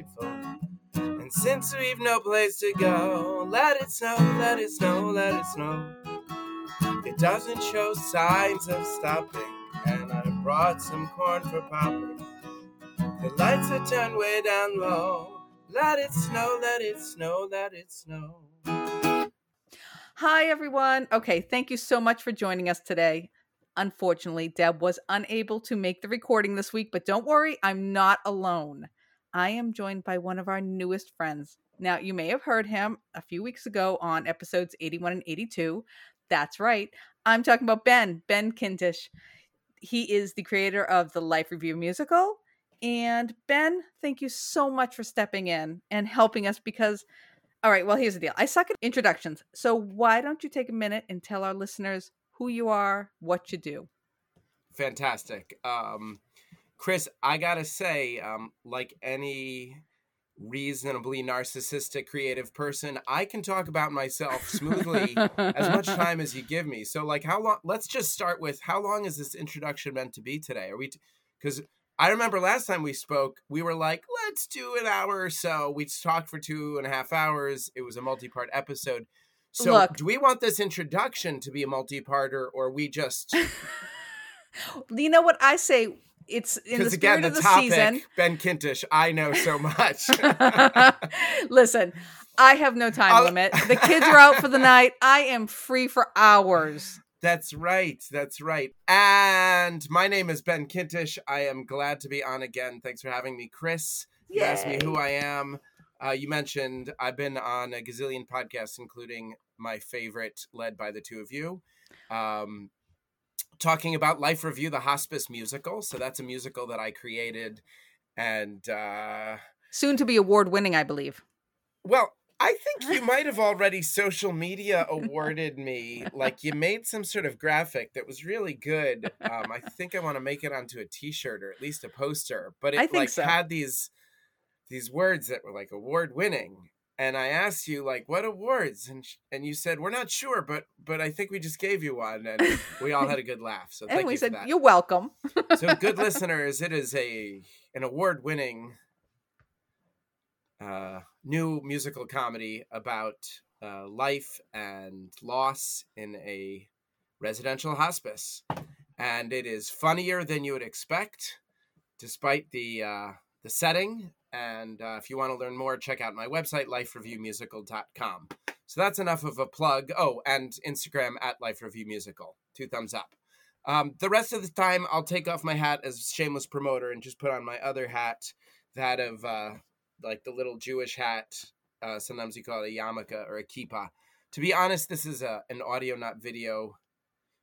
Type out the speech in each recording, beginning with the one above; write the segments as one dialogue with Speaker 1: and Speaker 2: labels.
Speaker 1: delightful. And since we've no place to go, let it snow, let it snow, let it snow. It doesn't show signs of stopping, and I brought some corn for popping. The lights are turned way down low. Let it snow, let it snow, let it snow.
Speaker 2: Hi, everyone. Okay, thank you so much for joining us today. Unfortunately, Deb was unable to make the recording this week, but don't worry, I'm not alone. I am joined by one of our newest friends. Now, you may have heard him a few weeks ago on episodes 81 and 82. That's right. I'm talking about Ben, Ben Kintisch. He is the creator of the Life Review musical. And Ben, thank you so much for stepping in and helping us because, all right, well, here's the deal. I suck at introductions. So why don't you take a minute and tell our listeners who you are, what you do?
Speaker 1: Fantastic. Um, Chris, I gotta say, um, like any reasonably narcissistic creative person, I can talk about myself smoothly as much time as you give me. So, like, how long? Let's just start with how long is this introduction meant to be today? Are we? Because t- I remember last time we spoke, we were like, let's do an hour or so. We talked for two and a half hours. It was a multi-part episode. So,
Speaker 2: Look.
Speaker 1: do we want this introduction to be a multi-parter, or we just?
Speaker 2: you know what I say? It's in the spirit
Speaker 1: again, the,
Speaker 2: of the
Speaker 1: topic,
Speaker 2: season.
Speaker 1: Ben Kintisch, I know so much.
Speaker 2: Listen, I have no time
Speaker 1: I'll-
Speaker 2: limit. The kids are out for the night. I am free for hours.
Speaker 1: That's right. That's right. And my name is Ben Kintisch. I am glad to be on again. Thanks for having me, Chris. You asked me who I am. Uh, you mentioned I've been on a gazillion podcasts, including my favorite, led by the two of you, um, talking about Life Review, the hospice musical. So that's a musical that I created. And, uh,
Speaker 2: Soon to be award winning, I believe.
Speaker 1: well, I think you might have already social media awarded me. Like you made some sort of graphic that was really good. Um, I think I want to make it onto a T-shirt or at least a poster. But it
Speaker 2: I think
Speaker 1: like
Speaker 2: so.
Speaker 1: had these these words that were like award winning. And I asked you like what awards, and sh- and you said we're not sure, but but I think we just gave you one, and we all had a good laugh. So thank
Speaker 2: and we
Speaker 1: you
Speaker 2: said. You're welcome.
Speaker 1: So, good listeners, it is a an award winning uh, new musical comedy about uh, life and loss in a residential hospice, and it is funnier than you would expect, despite the uh, the setting. And uh, if you want to learn more, check out my website, lifereviewmusical.com. So that's enough of a plug. Oh, and Instagram at Life Review Musical. Two thumbs up. Um, the rest of the time, I'll take off my hat as shameless promoter and just put on my other hat, that of uh, like the little Jewish hat. Uh, sometimes you call it a yarmulke or a kippah. To be honest, this is a, an audio, not video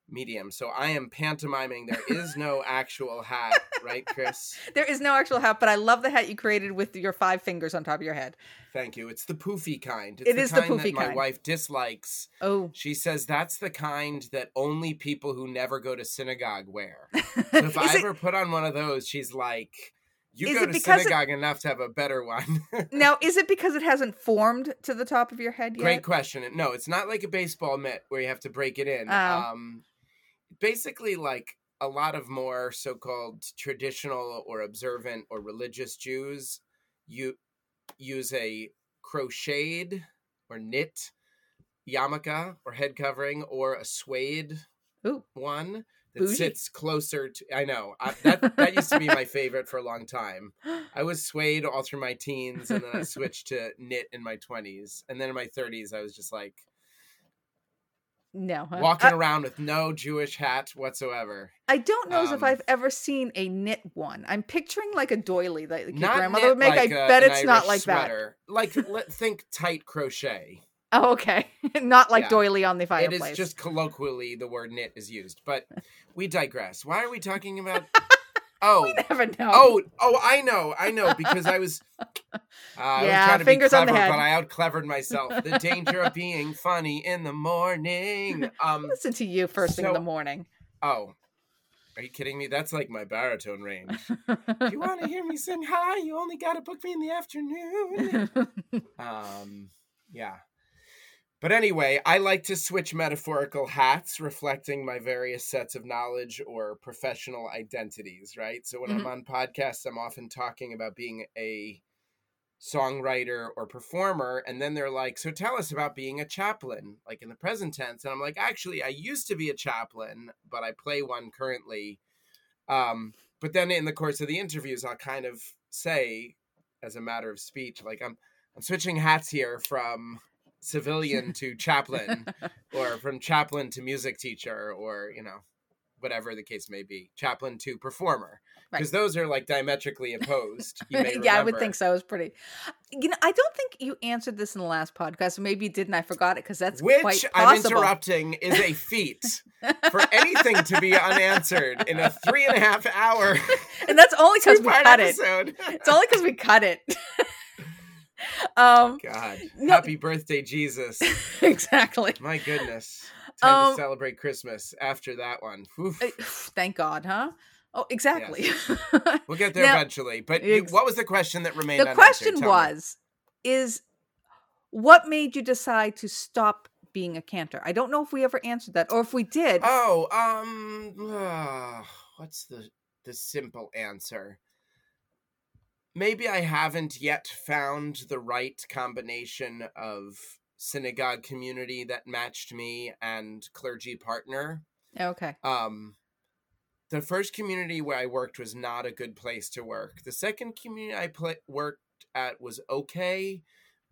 Speaker 1: medium. So I am pantomiming. There is no actual hat, right, Chris?
Speaker 2: There is no actual hat, but I love the hat you created with your five fingers on top of your head.
Speaker 1: Thank you. It's the poofy kind. It's
Speaker 2: It
Speaker 1: the
Speaker 2: is the
Speaker 1: kind
Speaker 2: poofy
Speaker 1: that my
Speaker 2: kind.
Speaker 1: wife dislikes.
Speaker 2: Oh.
Speaker 1: She says that's the kind that only people who never go to synagogue wear. So if I
Speaker 2: it-
Speaker 1: ever put on one of those, she's like, "You
Speaker 2: Is
Speaker 1: go to
Speaker 2: because it-
Speaker 1: synagogue enough to have a better one."
Speaker 2: now, is it because it hasn't formed to the top of your head yet?
Speaker 1: Great question. No, it's not like a baseball mitt where you have to break it in.
Speaker 2: Oh.
Speaker 1: Um, basically, like a lot of more so-called traditional or observant or religious Jews, you use a crocheted or knit yarmulke or head covering or a suede
Speaker 2: Ooh.
Speaker 1: one that
Speaker 2: Bougie.
Speaker 1: sits closer to. I know I, that that used to be my favorite for a long time. I was suede all through my teens, and then I switched to knit in my twenties, and then in my thirties, I was just like
Speaker 2: No. huh?
Speaker 1: walking
Speaker 2: I,
Speaker 1: around with no Jewish hat whatsoever.
Speaker 2: I don't know as if
Speaker 1: um,
Speaker 2: I've ever seen a knit one. I'm picturing like a doily that like, your grandmother would make.
Speaker 1: like
Speaker 2: I
Speaker 1: a-
Speaker 2: bet it's not
Speaker 1: Irish
Speaker 2: like that.
Speaker 1: sweater. Like let, think tight crochet.
Speaker 2: Oh, okay. not like
Speaker 1: Yeah.
Speaker 2: doily on the
Speaker 1: It
Speaker 2: fireplace.
Speaker 1: is just colloquially the word knit is used, but we digress. Why are we talking about? Oh,
Speaker 2: We never know.
Speaker 1: Oh, oh, I know, I know, because I was, uh, I was
Speaker 2: Yeah,
Speaker 1: trying to
Speaker 2: fingers
Speaker 1: be
Speaker 2: on the
Speaker 1: clever,
Speaker 2: head.
Speaker 1: but I out clevered myself. The danger of being funny in the morning. Um,
Speaker 2: Listen to you first thing in the morning.
Speaker 1: oh, are you kidding me? That's like my baritone range. You want to hear me sing high, you only got to book me in the afternoon. Um, yeah. But anyway, I like to switch metaphorical hats, reflecting my various sets of knowledge or professional identities, right? So when
Speaker 2: Mhm.
Speaker 1: I'm on podcasts, I'm often talking about being a songwriter or performer. And then they're like, So tell us about being a chaplain, like in the present tense. And I'm like, Actually, I used to be a chaplain, but I play one currently. Um, but then in the course of the interviews, I'll kind of say, as a matter of speech, like I'm I'm switching hats here from civilian to chaplain or from chaplain to music teacher or you know whatever the case may be chaplain to performer because those are like diametrically opposed you may
Speaker 2: yeah, I would think so. It was pretty. You know, I don't think you answered this in the last podcast. Maybe you didn't. I forgot it because that's
Speaker 1: which i'm interrupting is a feat for anything to be unanswered in a three and a half hour
Speaker 2: and that's only because we cut it. It's only because we cut it. um,
Speaker 1: god
Speaker 2: No.
Speaker 1: happy birthday jesus
Speaker 2: exactly.
Speaker 1: my goodness time
Speaker 2: Um,
Speaker 1: to celebrate christmas after that one Whew.
Speaker 2: Uh, Thank God, huh? Oh, exactly.
Speaker 1: we'll get there
Speaker 2: now-
Speaker 1: eventually but you, what was the question that remained
Speaker 2: the question
Speaker 1: Tell me.
Speaker 2: was is what made you decide to stop being a cantor i don't know if we ever answered that or if we did
Speaker 1: Oh, um, ah, what's the the simple answer? Maybe I haven't yet found the right combination of synagogue community that matched me and clergy partner.
Speaker 2: okay
Speaker 1: Um, the first community where I worked was not a good place to work. The second community I pla worked at was okay.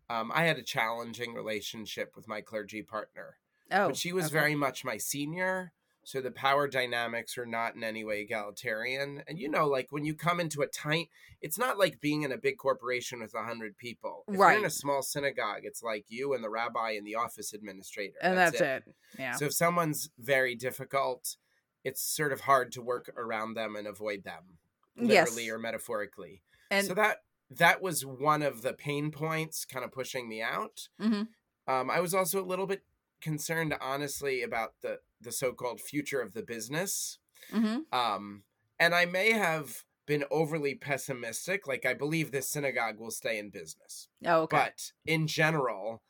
Speaker 1: Um, I had a challenging relationship with my clergy partner
Speaker 2: oh
Speaker 1: but she was
Speaker 2: okay.
Speaker 1: very much my senior so the power dynamics are not in any way egalitarian and you know like when you come into a tight it's not like being in a big corporation with a hundred people. If you're in a small synagogue it's like you and the rabbi and the office administrator
Speaker 2: and that's, it. yeah.
Speaker 1: So if someone's very difficult it's sort of hard to work around them and avoid them
Speaker 2: yes.
Speaker 1: literally or metaphorically.
Speaker 2: And
Speaker 1: so that that was one of the pain points kind of pushing me out.
Speaker 2: Mhm.
Speaker 1: um, I was also a little bit concerned, honestly, about the the so-called future of the business.
Speaker 2: Mhm.
Speaker 1: Um, and I may have been overly pessimistic. Like I believe this synagogue will stay in business,
Speaker 2: oh okay
Speaker 1: but in general,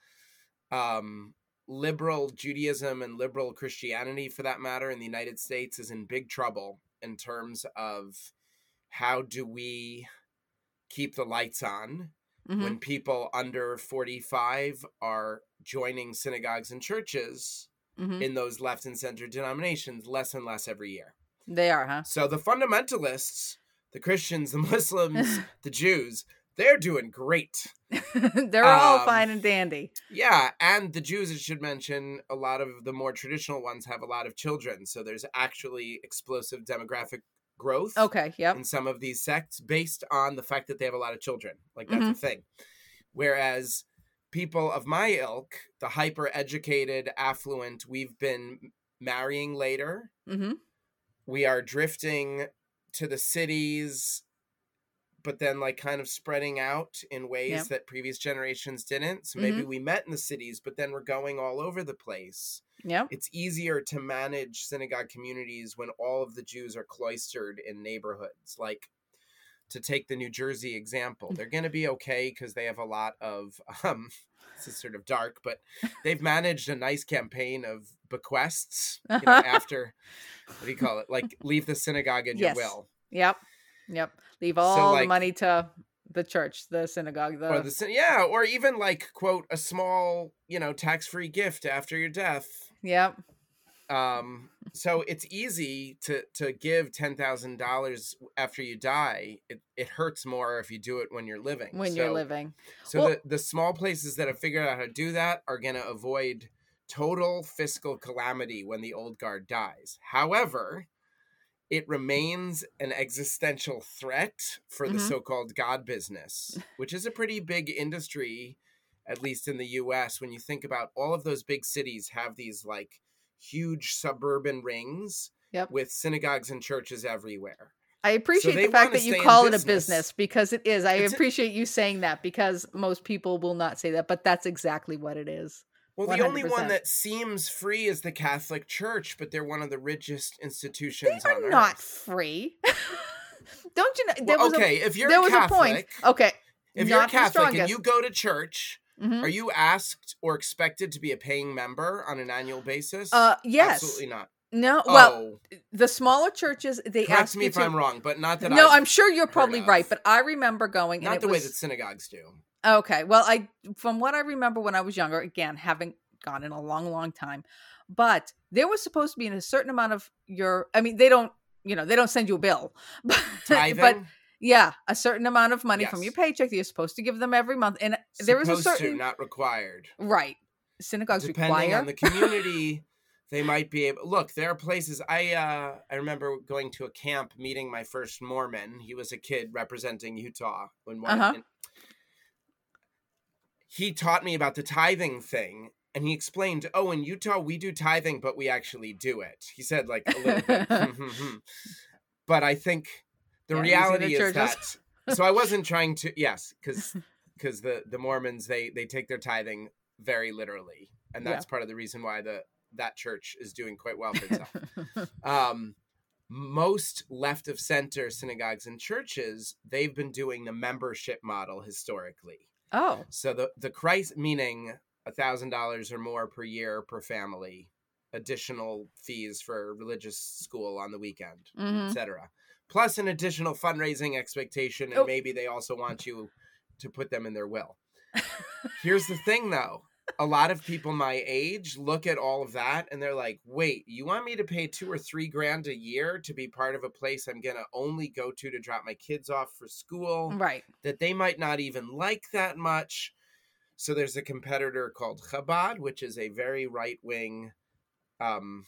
Speaker 1: um, liberal Judaism and liberal Christianity, for that matter, in the United States, is in big trouble in terms of how do we keep the lights on
Speaker 2: Mhm.
Speaker 1: when people under 45 are joining synagogues and churches
Speaker 2: Mhm.
Speaker 1: in those left and center denominations less and less every year.
Speaker 2: they are huh
Speaker 1: So the fundamentalists, the Christians, the Muslims, the Jews, they're doing great.
Speaker 2: they're all
Speaker 1: Um,
Speaker 2: fine and dandy
Speaker 1: Yeah, and the Jews, I should mention, a lot of the more traditional ones have a lot of children. So there's actually explosive demographic growth.
Speaker 2: okay yep
Speaker 1: in some of these sects based on the fact that they have a lot of children. Like that's a thing. Whereas people of my ilk, the hyper educated, affluent, we've been marrying later.
Speaker 2: hmm
Speaker 1: We are drifting to the cities, but then like kind of spreading out in ways
Speaker 2: Yep.
Speaker 1: that previous generations didn't. So maybe
Speaker 2: Mhm.
Speaker 1: we met in the cities, but then we're going all over the place
Speaker 2: yep
Speaker 1: it's easier to manage synagogue communities when all of the Jews are cloistered in neighborhoods. Like to take the New Jersey example, they're going to be okay because they have a lot of. Um, this is sort of dark, but they've managed a nice campaign of bequests. You know, after what do you call it? Like leave the synagogue in
Speaker 2: Yes.
Speaker 1: your will,
Speaker 2: yep yep leave all the
Speaker 1: like-
Speaker 2: money to the church the synagogue the,
Speaker 1: or the yeah, or even like quote a small you know tax free gift after your death.
Speaker 2: yep
Speaker 1: um so it's easy to to give ten thousand dollars after you die it, it hurts more if you do it when you're living
Speaker 2: when you're living
Speaker 1: so
Speaker 2: Well-
Speaker 1: the, the small places that have figured out how to do that are going to avoid total fiscal calamity when the old guard dies however it remains an existential threat for the
Speaker 2: Mhm.
Speaker 1: so-called god business which is a pretty big industry at least in the US when you think about all of those big cities have these like huge suburban rings
Speaker 2: Yep.
Speaker 1: with synagogues and churches everywhere
Speaker 2: I appreciate
Speaker 1: they
Speaker 2: the fact that you call it a
Speaker 1: business.
Speaker 2: because it is. I
Speaker 1: It's a-
Speaker 2: appreciate you saying that because most people will not say that, but that's exactly what it is.
Speaker 1: Well, the only one that seems free is the Catholic Church, but they're one of the richest institutions
Speaker 2: They
Speaker 1: on
Speaker 2: are
Speaker 1: earth.
Speaker 2: not free. Don't you know? There
Speaker 1: Well,
Speaker 2: was
Speaker 1: okay, if
Speaker 2: a,
Speaker 1: you're
Speaker 2: there
Speaker 1: a
Speaker 2: was
Speaker 1: Catholic,
Speaker 2: a point. Okay,
Speaker 1: if you're a Catholic and you go to church,
Speaker 2: Mhm.
Speaker 1: Are you asked or expected to be a paying member on an annual basis?
Speaker 2: Uh, yes.
Speaker 1: Absolutely not.
Speaker 2: No. Well,
Speaker 1: oh,
Speaker 2: the smaller churches they
Speaker 1: correct
Speaker 2: ask
Speaker 1: me if
Speaker 2: to.
Speaker 1: I'm wrong, but not that
Speaker 2: no,
Speaker 1: I've
Speaker 2: I'm sure you're probably
Speaker 1: of.
Speaker 2: right, but I remember going. and
Speaker 1: Not the way that synagogues do.
Speaker 2: Okay. Well, I from what I remember when I was younger, again, haven't gone in a long, long time, but there was supposed to be a certain amount of your. I mean, they don't. You know, they don't send you a bill, but, but yeah, a certain amount of money from your paycheck that you're supposed to give them every month, and there is a
Speaker 1: Supposed
Speaker 2: certain
Speaker 1: to, not required.
Speaker 2: right. Synagogues require.
Speaker 1: Depending
Speaker 2: require.
Speaker 1: on the community, they might be able. Look, there are places. I uh, I remember going to a camp, meeting my first Mormon. He was a kid representing Utah when one.
Speaker 2: Uh-huh.
Speaker 1: he taught me about the tithing thing, and he explained, "Oh, in Utah we do tithing, but we actually do it." He said like a little bit. but I think the
Speaker 2: Yeah,
Speaker 1: reality is that. So I wasn't trying to. Yes, because because the the Mormons they they take their tithing very literally, and
Speaker 2: Yeah.
Speaker 1: that's part of the reason why the that church is doing quite well for itself. um, most left of center synagogues and churches they've been doing the membership model historically.
Speaker 2: oh,
Speaker 1: So the the Christ meaning a thousand dollars or more per year per family, additional fees for religious school on the weekend,
Speaker 2: mhm.
Speaker 1: etc. Plus an additional fundraising expectation, and
Speaker 2: Oh.
Speaker 1: maybe they also want you to put them in their will. Here's the thing, though. A lot of people my age look at all of that and they're like, wait, you want me to pay two or three grand a year to be part of a place I'm going to only go to to drop my kids off for school?
Speaker 2: right.
Speaker 1: that they might not even like that much. So there's a competitor called Chabad, which is a very right wing, um,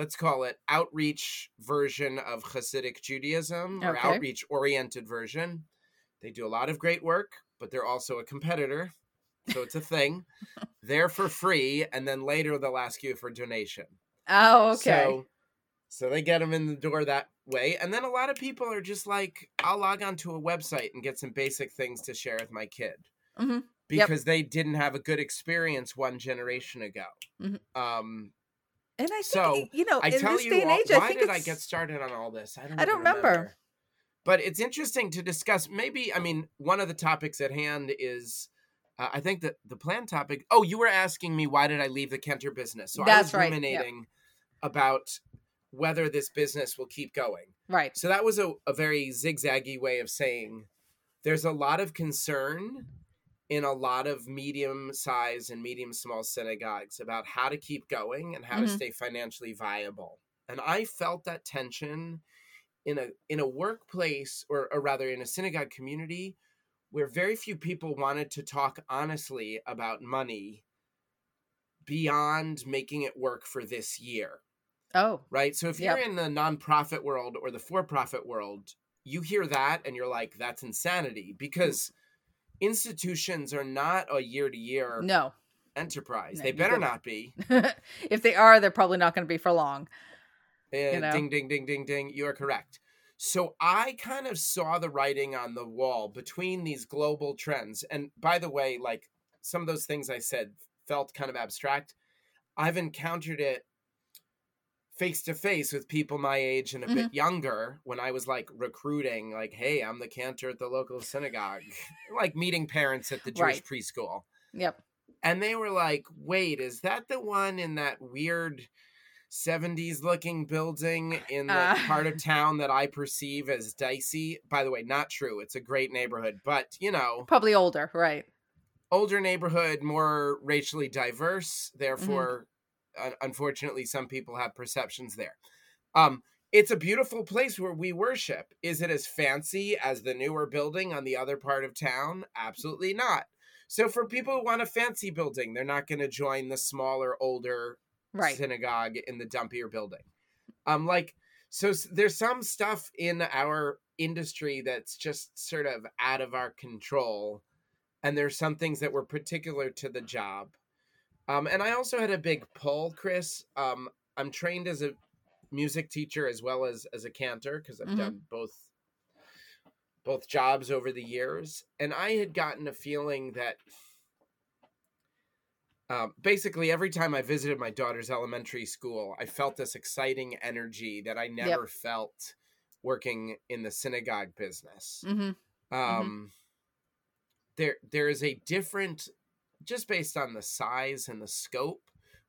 Speaker 1: let's call it outreach version of Hasidic Judaism or
Speaker 2: Okay.
Speaker 1: outreach oriented version. They do a lot of great work, but they're also a competitor. So it's a thing. they're for free, and then later they'll ask you for donation.
Speaker 2: Oh, okay.
Speaker 1: So, so they get them in the door that way. And then a lot of people are just like, I'll log onto a website and get some basic things to share with my kid.
Speaker 2: Mhm. Yep.
Speaker 1: Because they didn't have a good experience one generation ago.
Speaker 2: Mhm.
Speaker 1: Um,
Speaker 2: and I think
Speaker 1: so,
Speaker 2: you know,
Speaker 1: I
Speaker 2: in
Speaker 1: tell
Speaker 2: this
Speaker 1: you,
Speaker 2: day and
Speaker 1: all-
Speaker 2: age, I think
Speaker 1: did I get started on all this? I don't,
Speaker 2: I don't
Speaker 1: even
Speaker 2: remember.
Speaker 1: But it's interesting to discuss. Maybe, I mean, one of the topics at hand is. Uh, I think that the plan topic. Oh, you were asking me why did I leave the cantor business? So I was
Speaker 2: right,
Speaker 1: ruminating about whether this business will keep going.
Speaker 2: right.
Speaker 1: So that was a, a very zigzaggy way of saying there's a lot of concern in a lot of medium size and medium small synagogues about how to keep going and how to
Speaker 2: Mhm.
Speaker 1: stay financially viable. And I felt that tension in a in a workplace or, or rather in a synagogue community where very few people wanted to talk honestly about money beyond making it work for this year
Speaker 2: Oh,
Speaker 1: right? So if
Speaker 2: Yep.
Speaker 1: you're in the nonprofit world or the for-profit world, you hear that and you're like, that's insanity because institutions are not a year-to-year
Speaker 2: no.
Speaker 1: enterprise.
Speaker 2: No,
Speaker 1: they better
Speaker 2: gotta-
Speaker 1: not be.
Speaker 2: if they are, they're probably not going to be for long.
Speaker 1: Uh,
Speaker 2: know?
Speaker 1: Ding, ding, ding, ding, ding. You are correct. So I kind of saw the writing on the wall between these global trends. And by the way, like some of those things I said felt kind of abstract. I've encountered it face to face with people my age and a bit younger when I was like recruiting, like, hey, I'm the cantor at the local synagogue, like meeting parents at the Jewish
Speaker 2: Right.
Speaker 1: preschool.
Speaker 2: Yep.
Speaker 1: And they were like, wait, is that the one in that weird 70s looking building in the
Speaker 2: Uh.
Speaker 1: part of town that I perceive as dicey? By the way, not true. It's a great neighborhood, but you know,
Speaker 2: Probably older, right?
Speaker 1: older neighborhood, more racially diverse. Therefore, un- unfortunately, some people have perceptions there. Um, it's a beautiful place where we worship. Is it as fancy as the newer building on the other part of town? Absolutely not. So, for people who want a fancy building, they're not going to join the smaller, older
Speaker 2: Right.
Speaker 1: synagogue in the dumpier building. Um, like so, there's some stuff in our industry that's just sort of out of our control, and there's some things that were particular to the job. Um, and I also had a big pull, Chris. Um, I'm trained as a music teacher as well as as a cantor because I've
Speaker 2: Mhm.
Speaker 1: done both both jobs over the years, and I had gotten a feeling that um, basically, every time I visited my daughter's elementary school, I felt this exciting energy that I never felt working in the synagogue business.
Speaker 2: Mm-hmm.
Speaker 1: Um, There, there is a different just based on the size and the scope,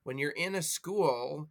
Speaker 1: when you're in a school,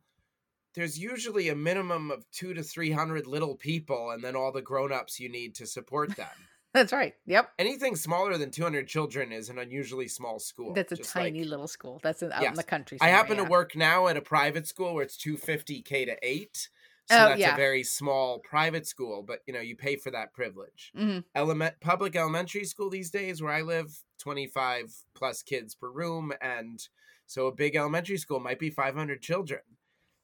Speaker 1: there's usually a minimum of two to 300 little people and then all the grown ups you need to support them.
Speaker 2: That's right. Yep.
Speaker 1: Anything smaller than 200 children is an unusually small school.
Speaker 2: That's a tiny
Speaker 1: like-
Speaker 2: little school. That's in, out in the country.
Speaker 1: I happen
Speaker 2: somewhere,
Speaker 1: to work now at a private school where it's 250k to 8. So
Speaker 2: Oh,
Speaker 1: that's
Speaker 2: yeah.
Speaker 1: a very small private school, but you know, you pay for that privilege.
Speaker 2: Mhm.
Speaker 1: Element public elementary school these days where I live, 25 plus kids per room and so a big elementary school might be 500 children.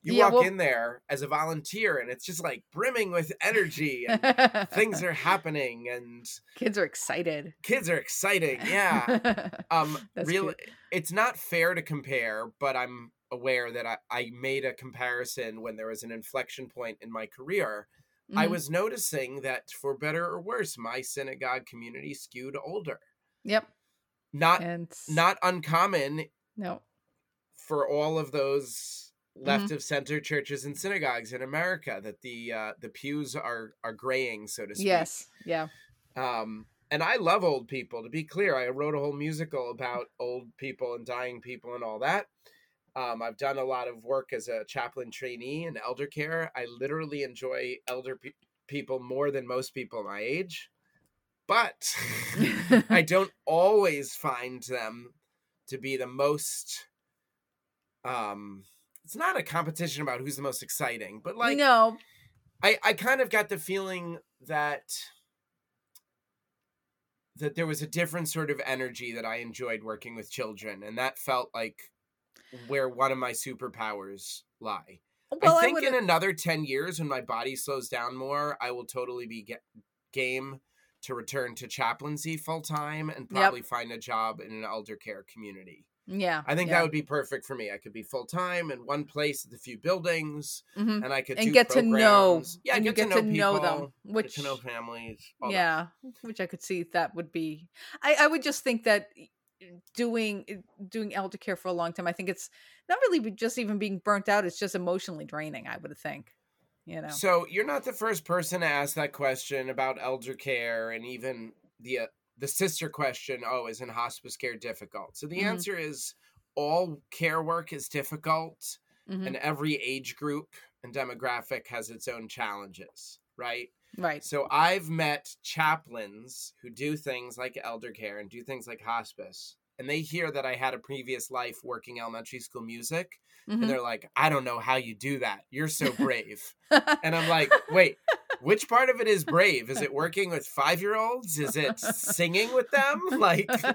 Speaker 1: You
Speaker 2: Yeah,
Speaker 1: walk
Speaker 2: well-
Speaker 1: in there as a volunteer and it's just like brimming with energy and things are happening and
Speaker 2: Kids are excited.
Speaker 1: kids are exciting. Yeah. Um really it's not fair to compare, but I'm aware that I, I made a comparison when there was an inflection point in my career. I
Speaker 2: Mhm.
Speaker 1: was noticing that for better or worse, my synagogue community skewed older.
Speaker 2: Yep.
Speaker 1: Not
Speaker 2: And
Speaker 1: not uncommon
Speaker 2: no.
Speaker 1: for all of those
Speaker 2: Mm-hmm.
Speaker 1: left of center churches and synagogues in America that the uh, the pews are are graying, so to speak.
Speaker 2: Yes. Yeah.
Speaker 1: Um, and I love old people. To be clear, I wrote a whole musical about old people and dying people and all that. Um, I've done a lot of work as a chaplain trainee in elder care. I literally enjoy elder pe- people more than most people my age, but I don't always find them to be the most. Um, it's not a competition about who's the most exciting, but like
Speaker 2: no.
Speaker 1: I, I kind of got the feeling that that there was a different sort of energy that I enjoyed working with children, and that felt like where one of my superpowers lie.
Speaker 2: Well,
Speaker 1: I think
Speaker 2: would
Speaker 1: in another ten years, when my body slows down more, I will totally be get, game to return to chaplaincy full time and
Speaker 2: Yep.
Speaker 1: probably find a job in an elder care community.
Speaker 2: Yeah.
Speaker 1: I think
Speaker 2: yeah.
Speaker 1: that would be perfect for me. I could be full time in one place with a few buildings,
Speaker 2: Mhm.
Speaker 1: and I could
Speaker 2: and get to know.
Speaker 1: Yeah,
Speaker 2: and you
Speaker 1: get,
Speaker 2: get to know,
Speaker 1: people,
Speaker 2: them
Speaker 1: get
Speaker 2: which
Speaker 1: to know families. all that.
Speaker 2: yeah which i could see that would be i i would just think that doing eh, doing elder care for a long time i think it's not really just even being burnt out it's just emotionally draining i would think you know
Speaker 1: So you're not the first person to ask that question about elder care, and even the uh, the sister question. Oh, isn't hospice care difficult? So the
Speaker 2: Mhm.
Speaker 1: answer is all care work is difficult,
Speaker 2: Mhm.
Speaker 1: and every age group and demographic has its own challenges, right?
Speaker 2: Right
Speaker 1: So I've met chaplains who do things like elder care and do things like hospice, and they hear that I had a previous life working elementary school music,
Speaker 2: Mhm.
Speaker 1: and they're like, "I don't know how you do that. You're so brave." and I'm like, "Wait, which part of it is brave? Is it working with five year olds? Is it singing with them? Like,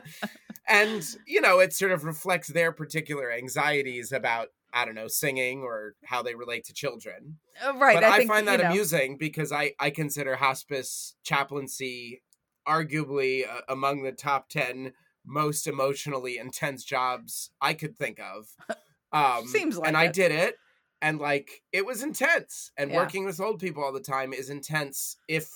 Speaker 1: and you know, it sort of reflects their particular anxieties about." I don't know, singing or how they relate to children
Speaker 2: Uh, right
Speaker 1: but I,
Speaker 2: think,
Speaker 1: find
Speaker 2: you
Speaker 1: that
Speaker 2: know,
Speaker 1: amusing because I I consider hospice chaplaincy arguably uh, among the top 10 most emotionally intense jobs I could think of. Um
Speaker 2: Seems like
Speaker 1: and I did it and like it was intense and
Speaker 2: Yeah.
Speaker 1: working with old people all the time is intense if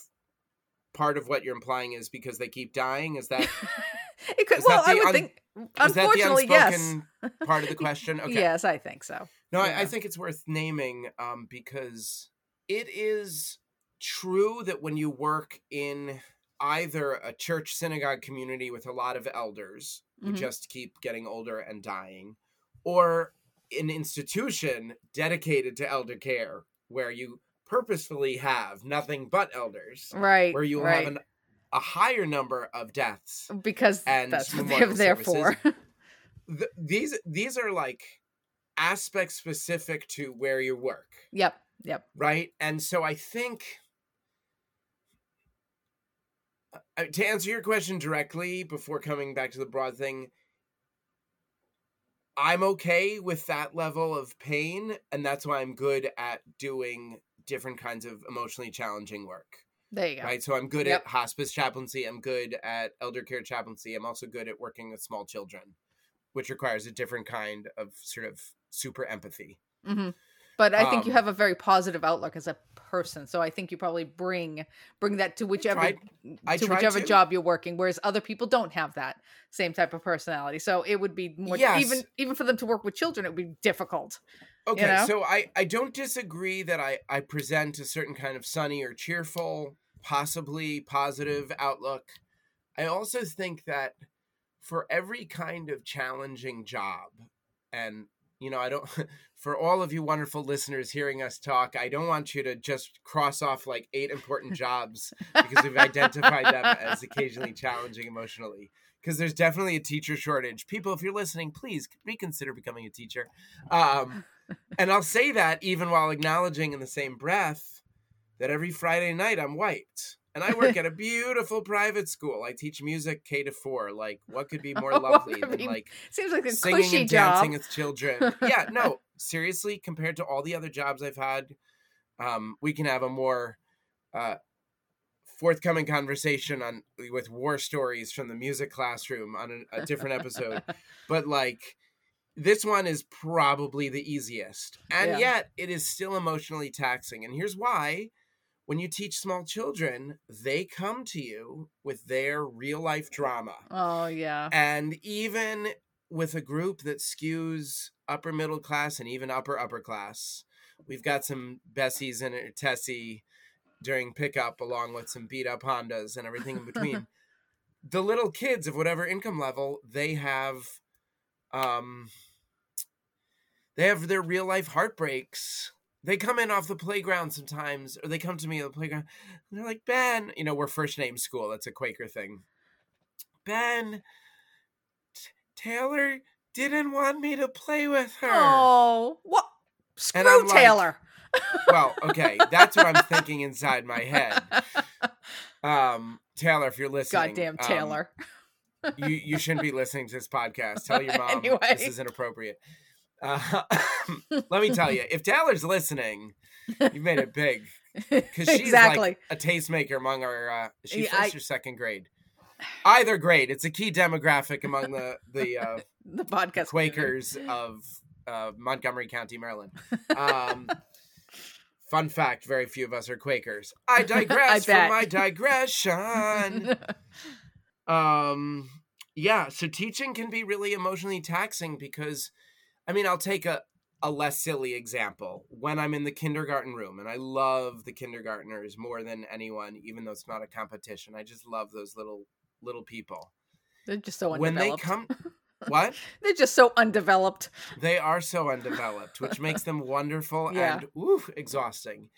Speaker 1: part of what you're implying is because they keep dying is that
Speaker 2: it could
Speaker 1: is
Speaker 2: well
Speaker 1: that
Speaker 2: i would
Speaker 1: un-
Speaker 2: think
Speaker 1: is that the
Speaker 2: unfortunately yes.
Speaker 1: part of the question? Okay.
Speaker 2: Yes i think so.
Speaker 1: No, I, I think it's worth naming um, because it is true that when you work in either a church synagogue community with a lot of elders who
Speaker 2: Mhm.
Speaker 1: just keep getting older and dying, or an institution dedicated to elder care where you purposefully have nothing but elders,
Speaker 2: right
Speaker 1: where you
Speaker 2: right.
Speaker 1: have an, a higher number of deaths.
Speaker 2: because
Speaker 1: and
Speaker 2: that's what they're there for
Speaker 1: Th- these these are like aspects specific to where you work.
Speaker 2: yep yep
Speaker 1: right? And so I think uh, to answer your question directly before coming back to the broad thing, I'm okay with that level of pain, and that's why I'm good at doing different kinds of emotionally challenging work.
Speaker 2: There you go
Speaker 1: Right. So I'm good
Speaker 2: Yep.
Speaker 1: at hospice chaplaincy. I'm good at elder care chaplaincy. I'm also good at working with small children, which requires a different kind of sort of super empathy.
Speaker 2: hmm But I think you
Speaker 1: Um,
Speaker 2: have a very positive outlook as a person, so I think you probably bring bring that to whichever
Speaker 1: tried- I
Speaker 2: to whichever
Speaker 1: to.
Speaker 2: job you're working. Whereas other people don't have that same type of personality, so it would be more
Speaker 1: Yes.
Speaker 2: even even for them to work with children, it would be difficult.
Speaker 1: Okay,
Speaker 2: know?
Speaker 1: so I I don't disagree that I I present a certain kind of sunny or cheerful, possibly positive outlook. I also think that for every kind of challenging job, and you know, I don't, for all of you wonderful listeners hearing us talk, I don't want you to just cross off like eight important jobs because we've identified them as occasionally challenging emotionally. Because there's definitely a teacher shortage. People, if you're listening, please reconsider becoming a teacher. Um, and I'll say that even while acknowledging in the same breath that every Friday night I'm wiped. And I work at a beautiful private school. I teach music K to four. Like, what could be more lovely than
Speaker 2: mean,
Speaker 1: like
Speaker 2: Seems like a
Speaker 1: singing
Speaker 2: cushy
Speaker 1: and
Speaker 2: job.
Speaker 1: dancing with children? yeah, no, seriously, compared to all the other jobs I've had, um, we can have a more uh, forthcoming conversation on with war stories from the music classroom on a, a different episode. but like, this one is probably the easiest, and
Speaker 2: Yeah.
Speaker 1: yet it is still emotionally taxing. And here's why when you teach small children, they come to you with their real life drama.
Speaker 2: oh yeah.
Speaker 1: And even with a group that skews upper middle class and even upper upper class, we've got some Bessies and uh, Tessie during pickup, along with some beat up Hondas and everything in between. the little kids of whatever income level, they have um they have their real life heartbreaks. They come in off the playground sometimes, or they come to me on the playground. And they're like, Ben, you know, we're first name school. That's a Quaker thing. Ben, T- Taylor didn't want me to play with her.
Speaker 2: Oh, what?
Speaker 1: And I'm
Speaker 2: Screw
Speaker 1: like,
Speaker 2: Taylor.
Speaker 1: Well, okay, that's what I'm thinking inside my head. Um, Taylor, if you're listening,
Speaker 2: Goddamn
Speaker 1: um,
Speaker 2: Taylor.
Speaker 1: You you shouldn't be listening to this podcast. Tell your mom
Speaker 2: Anyway.
Speaker 1: this is inappropriate. Uh, let me tell you, if Taylor's listening, you've made it big because she's
Speaker 2: exactly.
Speaker 1: like a tastemaker among our. Uh, is she
Speaker 2: Yeah,
Speaker 1: first
Speaker 2: I-
Speaker 1: or second grade? Either grade. It's a key demographic among the the uh,
Speaker 2: the podcast.
Speaker 1: Quakers of uh, Montgomery County, Maryland. Um, fun fact: very few of us are Quakers. I digress
Speaker 2: bet.
Speaker 1: from my digression. Um, yeah. So teaching can be really emotionally taxing because, I mean, I'll take a a less silly example. When I'm in the kindergarten room, and I love the kindergartners more than anyone, even though it's not a competition. I just love those little little people.
Speaker 2: They're just so
Speaker 1: When they come, what?
Speaker 2: They're just so undeveloped.
Speaker 1: They are so undeveloped, which makes them wonderful
Speaker 2: Yeah.
Speaker 1: and ooh, exhausting.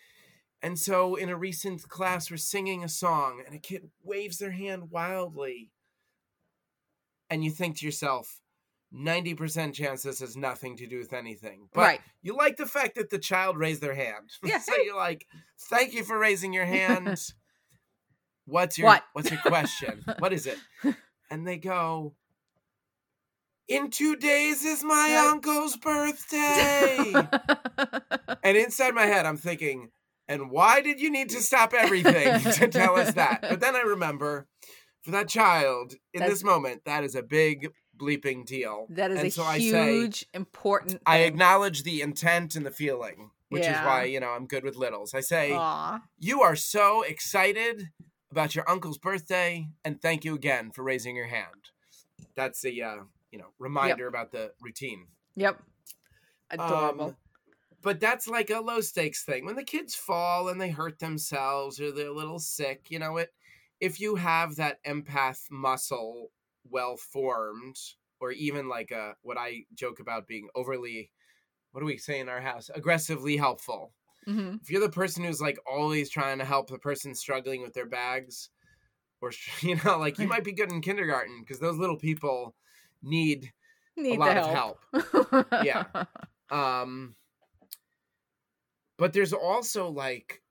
Speaker 1: And so, in a recent class, we're singing a song, and a kid waves their hand wildly. And you think to yourself, 90% chance this has nothing to do with anything. But
Speaker 2: right.
Speaker 1: you like the fact that the child raised their hand.
Speaker 2: Yeah,
Speaker 1: so you're like, thank you for raising your hand. What's your
Speaker 2: What?
Speaker 1: what's your question? what is it? And they go, In two days is my uncle's birthday. and inside my head, I'm thinking, and why did you need to stop everything to tell us that? But then I remember, for that child in
Speaker 2: That's-
Speaker 1: this moment, that is a big bleeping deal.
Speaker 2: that is
Speaker 1: and
Speaker 2: a
Speaker 1: so I say,
Speaker 2: huge, important.
Speaker 1: I acknowledge the intent and the feeling, which is why, you know, I'm good with littles. I say,
Speaker 2: Aw.
Speaker 1: You are so excited about your uncle's birthday, and thank you again for raising your hand. That's a, uh, you know, reminder about the routine.
Speaker 2: Yep. Adorable.
Speaker 1: Um, but that's like a low stakes thing. When the kids fall and they hurt themselves or they're a little sick, you know, it if you have that empath muscle well formed, or even like a what I joke about being overly what do we say in our house? Aggressively helpful.
Speaker 2: hmm
Speaker 1: If you're the person who's like always trying to help the person struggling with their bags, or you know, like you might be good in kindergarten because those little people need
Speaker 2: Need
Speaker 1: a lot
Speaker 2: the
Speaker 1: of
Speaker 2: help.
Speaker 1: help. Yeah. Um, but there's also like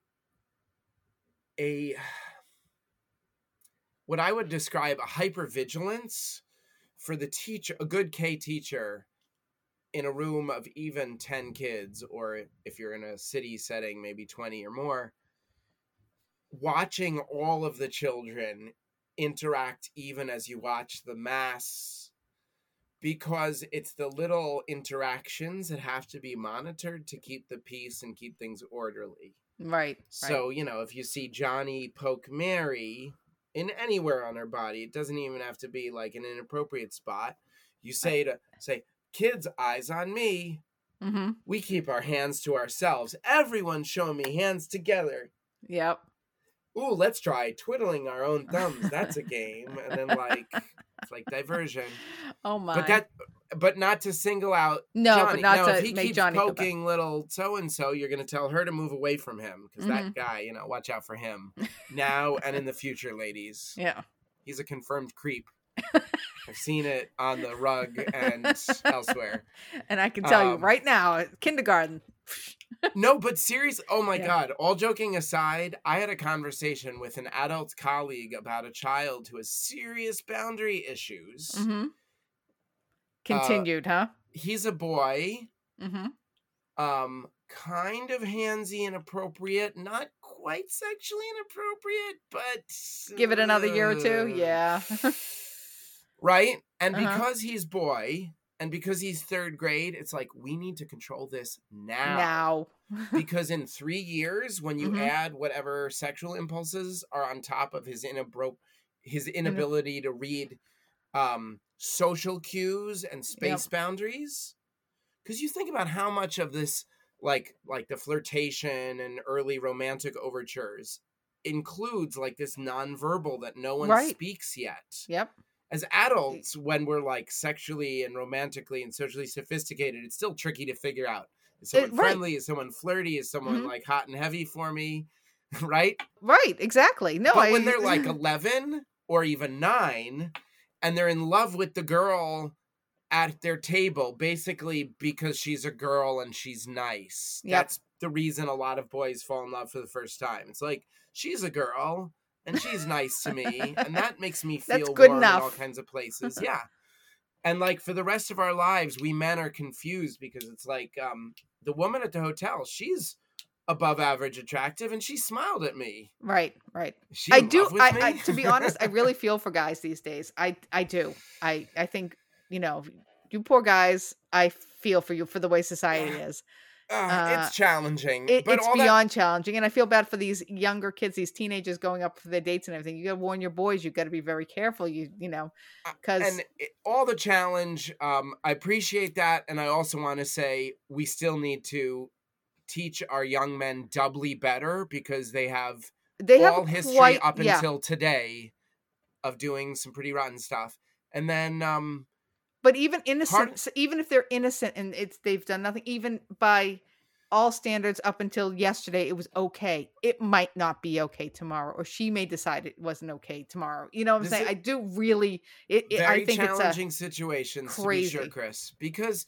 Speaker 1: a what I would describe a hypervigilance for the teacher, a good K teacher in a room of even 10 kids, or if you're in a city setting, maybe 20 or more, watching all of the children interact even as you watch the mass because it's the little interactions that have to be monitored to keep the peace and keep things orderly.
Speaker 2: right. right.
Speaker 1: So, you know, if you see Johnny poke Mary in anywhere on her body, it doesn't even have to be like an inappropriate spot. You say to say, kids, eyes on me.
Speaker 2: hmm
Speaker 1: We keep our hands to ourselves. Everyone's showing me hands together.
Speaker 2: Yep.
Speaker 1: ooh, let's try twiddling our own thumbs. That's a game. And then like it's like diversion.
Speaker 2: Oh my!
Speaker 1: But that but not to single out
Speaker 2: no,
Speaker 1: Johnny.
Speaker 2: but not
Speaker 1: now,
Speaker 2: to
Speaker 1: if he
Speaker 2: make
Speaker 1: keeps
Speaker 2: Johnny
Speaker 1: poking little so and so, you're gonna tell her to move away from him because
Speaker 2: Mhm.
Speaker 1: that guy, you know, watch out for him now and in the future, ladies.
Speaker 2: Yeah.
Speaker 1: He's a confirmed creep. I've seen it on the rug and elsewhere.
Speaker 2: And I can tell you
Speaker 1: Um,
Speaker 2: right now, kindergarten.
Speaker 1: No, but serious. Oh my
Speaker 2: Yeah.
Speaker 1: god! All joking aside, I had a conversation with an adult colleague about a child who has serious boundary issues.
Speaker 2: hmm Continued, huh?
Speaker 1: He's a boy,
Speaker 2: hmm
Speaker 1: um, kind of handsy, and appropriate, not quite sexually inappropriate, but
Speaker 2: Give it another year or two.
Speaker 1: uh,
Speaker 2: Yeah.
Speaker 1: right. And
Speaker 2: Uh-huh.
Speaker 1: because he's boy, and because he's third grade, it's like we need to control this
Speaker 2: now. Now.
Speaker 1: because in three years, when you
Speaker 2: Mhm.
Speaker 1: add whatever sexual impulses are on top of his inabro- his inability to read um, social cues and space boundaries, because you think about how much of this, like like the flirtation and early romantic overtures, includes like this nonverbal that no one
Speaker 2: Right.
Speaker 1: speaks yet
Speaker 2: Yep.
Speaker 1: As adults when we're like sexually and romantically and socially sophisticated it's still tricky to figure out is someone
Speaker 2: right.
Speaker 1: friendly is someone flirty is someone
Speaker 2: Mhm.
Speaker 1: like hot and heavy for me right
Speaker 2: Right. Exactly. No.
Speaker 1: but
Speaker 2: I,
Speaker 1: when they're like 11 or even 9 and they're in love with the girl at their table basically because she's a girl and she's nice
Speaker 2: Yep.
Speaker 1: that's the reason a lot of boys fall in love for the first time it's like she's a girl and she's nice to me and that makes me feel
Speaker 2: That's good
Speaker 1: warm in all kinds of places yeah and like for the rest of our lives we men are confused because it's like um the woman at the hotel she's above average attractive and she smiled at me
Speaker 2: right. Right.
Speaker 1: She
Speaker 2: I do. I? I to be honest, I really feel for guys these days. I I do. I I think you know you poor guys. I feel for you for the way society is.
Speaker 1: Uh,
Speaker 2: uh,
Speaker 1: it's challenging,
Speaker 2: It,
Speaker 1: but
Speaker 2: it's
Speaker 1: all that
Speaker 2: beyond challenging, and I feel bad for these younger kids, these teenagers going up for their dates and everything. You got to warn your boys. You got to be very careful. You you know
Speaker 1: Uh,
Speaker 2: because
Speaker 1: and it, all the challenge um i appreciate that and i also want to say we still need to teach our young men doubly better because they have
Speaker 2: they have
Speaker 1: all history
Speaker 2: quite
Speaker 1: up
Speaker 2: yeah.
Speaker 1: until today of doing some pretty rotten stuff and then um
Speaker 2: But even innocent, even if they're innocent and it's they've done nothing, even by all standards up until yesterday, it was okay. It might not be okay tomorrow, or she may decide it wasn't okay tomorrow. You know what I'm
Speaker 1: This
Speaker 2: saying? I do really. It, it
Speaker 1: very
Speaker 2: I think it's a
Speaker 1: challenging situations to be sure
Speaker 2: crazy.
Speaker 1: chris because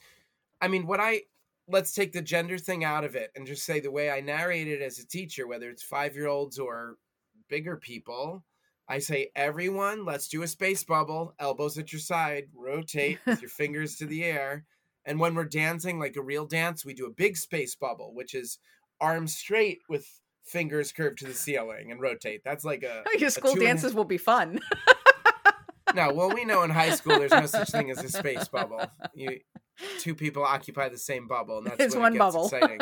Speaker 1: i mean what i let's take the gender thing out of it and just say the way i narrate it as a teacher whether it's five year olds or bigger people i say everyone let's do a space bubble elbows at your side rotate with your fingers to the air and when we're dancing like a real dance we do a big space bubble which is arms straight with fingers curved to the ceiling and rotate that's like a
Speaker 2: your school
Speaker 1: two and a-
Speaker 2: dances will be fun.
Speaker 1: no, well, we know in high school there's no such thing as a space bubble. You two people occupy the same bubble, and that's
Speaker 2: it's one
Speaker 1: it gets
Speaker 2: bubble.
Speaker 1: exciting.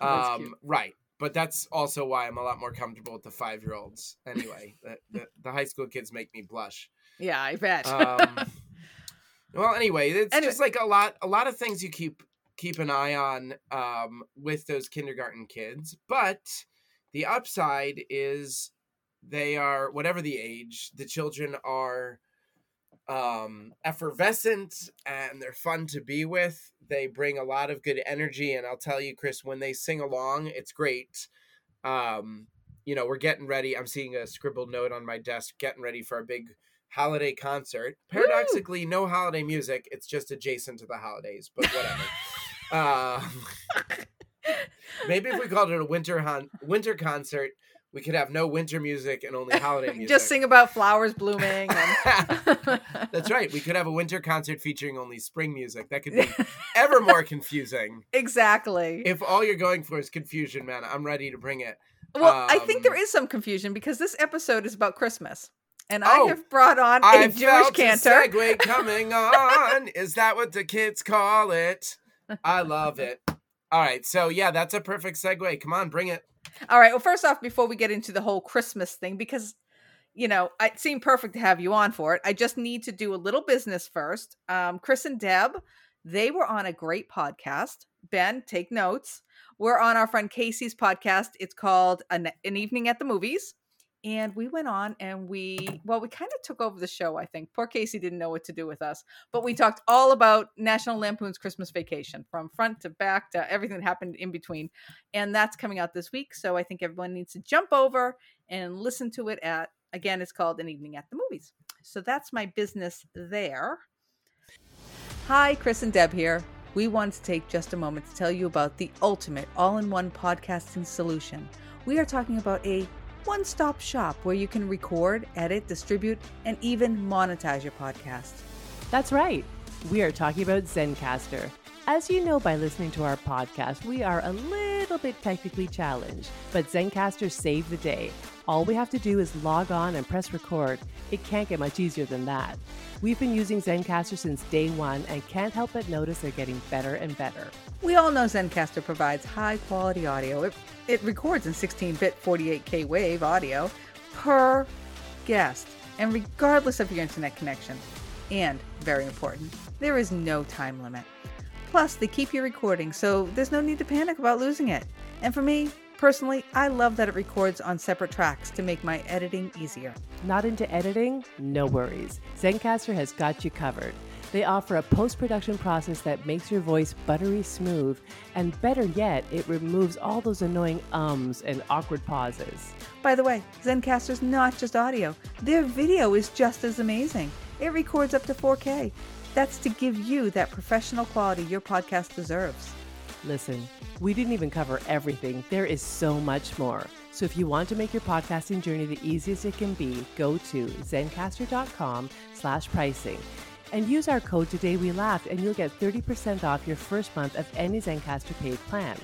Speaker 1: Um, right, but that's also why I'm a lot more comfortable with the five year olds. Anyway, the, the the high school kids make me blush.
Speaker 2: Yeah, I bet.
Speaker 1: Um, well, anyway, it's
Speaker 2: Anyway.
Speaker 1: just like a lot a lot of things you keep keep an eye on um, with those kindergarten kids, but the upside is they are whatever the age the children are um effervescent and they're fun to be with. They bring a lot of good energy and i'll tell you chris when they sing along it's great. Um you know we're getting ready i'm seeing a scribbled note on my desk getting ready for a big holiday concert. Paradoxically no holiday music it's just adjacent to the holidays but whatever. Um maybe if we called it a winter hon- winter concert we could have no winter music and only holiday music
Speaker 2: Just sing about flowers blooming. And...
Speaker 1: That's right. We could have a winter concert featuring only spring music. That could be ever more confusing.
Speaker 2: exactly.
Speaker 1: If all you're going for is confusion, man, I'm ready to bring it.
Speaker 2: Well, I think there
Speaker 1: Um,
Speaker 2: some confusion because this episode is about Christmas. And
Speaker 1: Oh,
Speaker 2: I have brought on a
Speaker 1: I
Speaker 2: Jewish
Speaker 1: felt
Speaker 2: cantor.
Speaker 1: a segue coming on. is that what the kids call it? I love it. All right, so yeah, that's a perfect segue. Come on, bring it.
Speaker 2: All right. Well, first off, before we get into the whole Christmas thing, because you know it seemed perfect to have you on for it, I just need to do a little business first. Um, Chris and Deb, they were on a great podcast. Ben, take notes. We're on our friend Casey's podcast. It's called An, An Evening at the Movies. And we went on and we, well, we kind of took over the show, I think. Poor Casey didn't know what to do with us, but we talked all about National Lampoon's Christmas Vacation from front to back to everything that happened in between. And that's coming out this week. So I think everyone needs to jump over and listen to it at, again, it's called An Evening at the Movies. So that's my business there. Hi, Chris and Deb here. We want to take just a moment to tell you about the ultimate all in one podcasting solution. We are talking about a one stop shop where you can record, edit, distribute, and even monetize your podcast.
Speaker 3: That's right. We are talking about Zencastr. As you know by listening to our podcast, we are a little bit technically challenged, but Zencastr saved the day. All we have to do is log on and press record. It can't get much easier than that. We've been using Zencastr since day one and can't help but notice they're getting better and better.
Speaker 2: We all know Zencastr provides high quality audio. It, it records in 16 bit 48K wave audio per guest, and regardless of your internet connection. And, very important, there is no time limit. Plus, they keep your recording, so there's no need to panic about losing it. And for me, personally, I love that it records on separate tracks to make my editing easier.
Speaker 3: Not into editing? No worries. Zencastr has got you covered. They offer a post production process that makes your voice buttery smooth, and better yet, it removes all those annoying ums and awkward pauses.
Speaker 2: By the way, Zencastr's not just audio, their video is just as amazing. It records up to 4K. That's to give you that professional quality your podcast deserves.
Speaker 3: Listen, we didn't even cover everything. There is so much more. So if you want to make your podcasting journey the easiest it can be, go to zencastr.com slash pricing and use our code Today We Laughed and you'll get 30% off your first month of any Zencastr paid plan.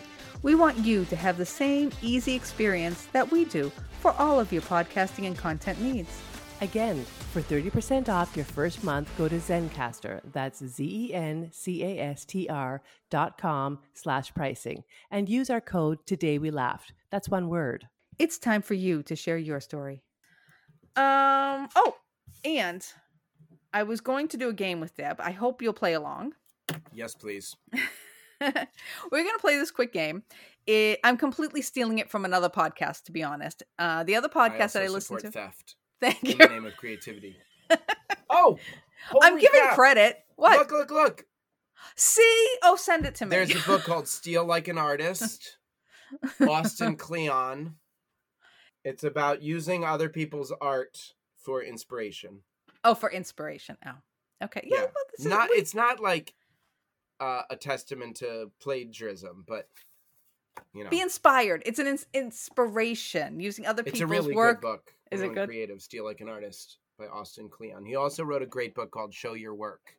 Speaker 2: We want you to have the same easy experience that we do for all of your podcasting and content needs.
Speaker 3: Again, for 30% off your first month, go to Zencastr. That's Z-E-N-C-A-S-T-R dot com slash pricing. And use our code Today We Laughed. That's one word.
Speaker 2: It's time for you to share your story. Um, oh, and I was going to do a game with Deb. I hope you'll play along.
Speaker 1: Yes, please.
Speaker 2: We're going to play this quick game. It, I'm completely stealing it from another podcast, to be honest. Uh, the other podcast that I listen to.
Speaker 1: Theft.
Speaker 2: Thank
Speaker 1: in
Speaker 2: you.
Speaker 1: the name of creativity. oh,
Speaker 2: I'm giving
Speaker 1: crap.
Speaker 2: credit. What?
Speaker 1: Look, look, look.
Speaker 2: See? Oh, send it to me.
Speaker 1: There's a book called Steal Like an Artist, Austin Kleon. It's about using other people's art for inspiration.
Speaker 2: oh, for inspiration. Oh, okay. Yeah.
Speaker 1: Yeah.
Speaker 2: Well, this is,
Speaker 1: Not
Speaker 2: we-
Speaker 1: it's not like uh, a testament to plagiarism, but you know,
Speaker 2: be inspired. It's an ins- inspiration using other
Speaker 1: it's
Speaker 2: people's
Speaker 1: a really
Speaker 2: work. Is it good?
Speaker 1: Creative, Steal Like an Artist by Austin Kleon. He also wrote a great book called Show Your Work.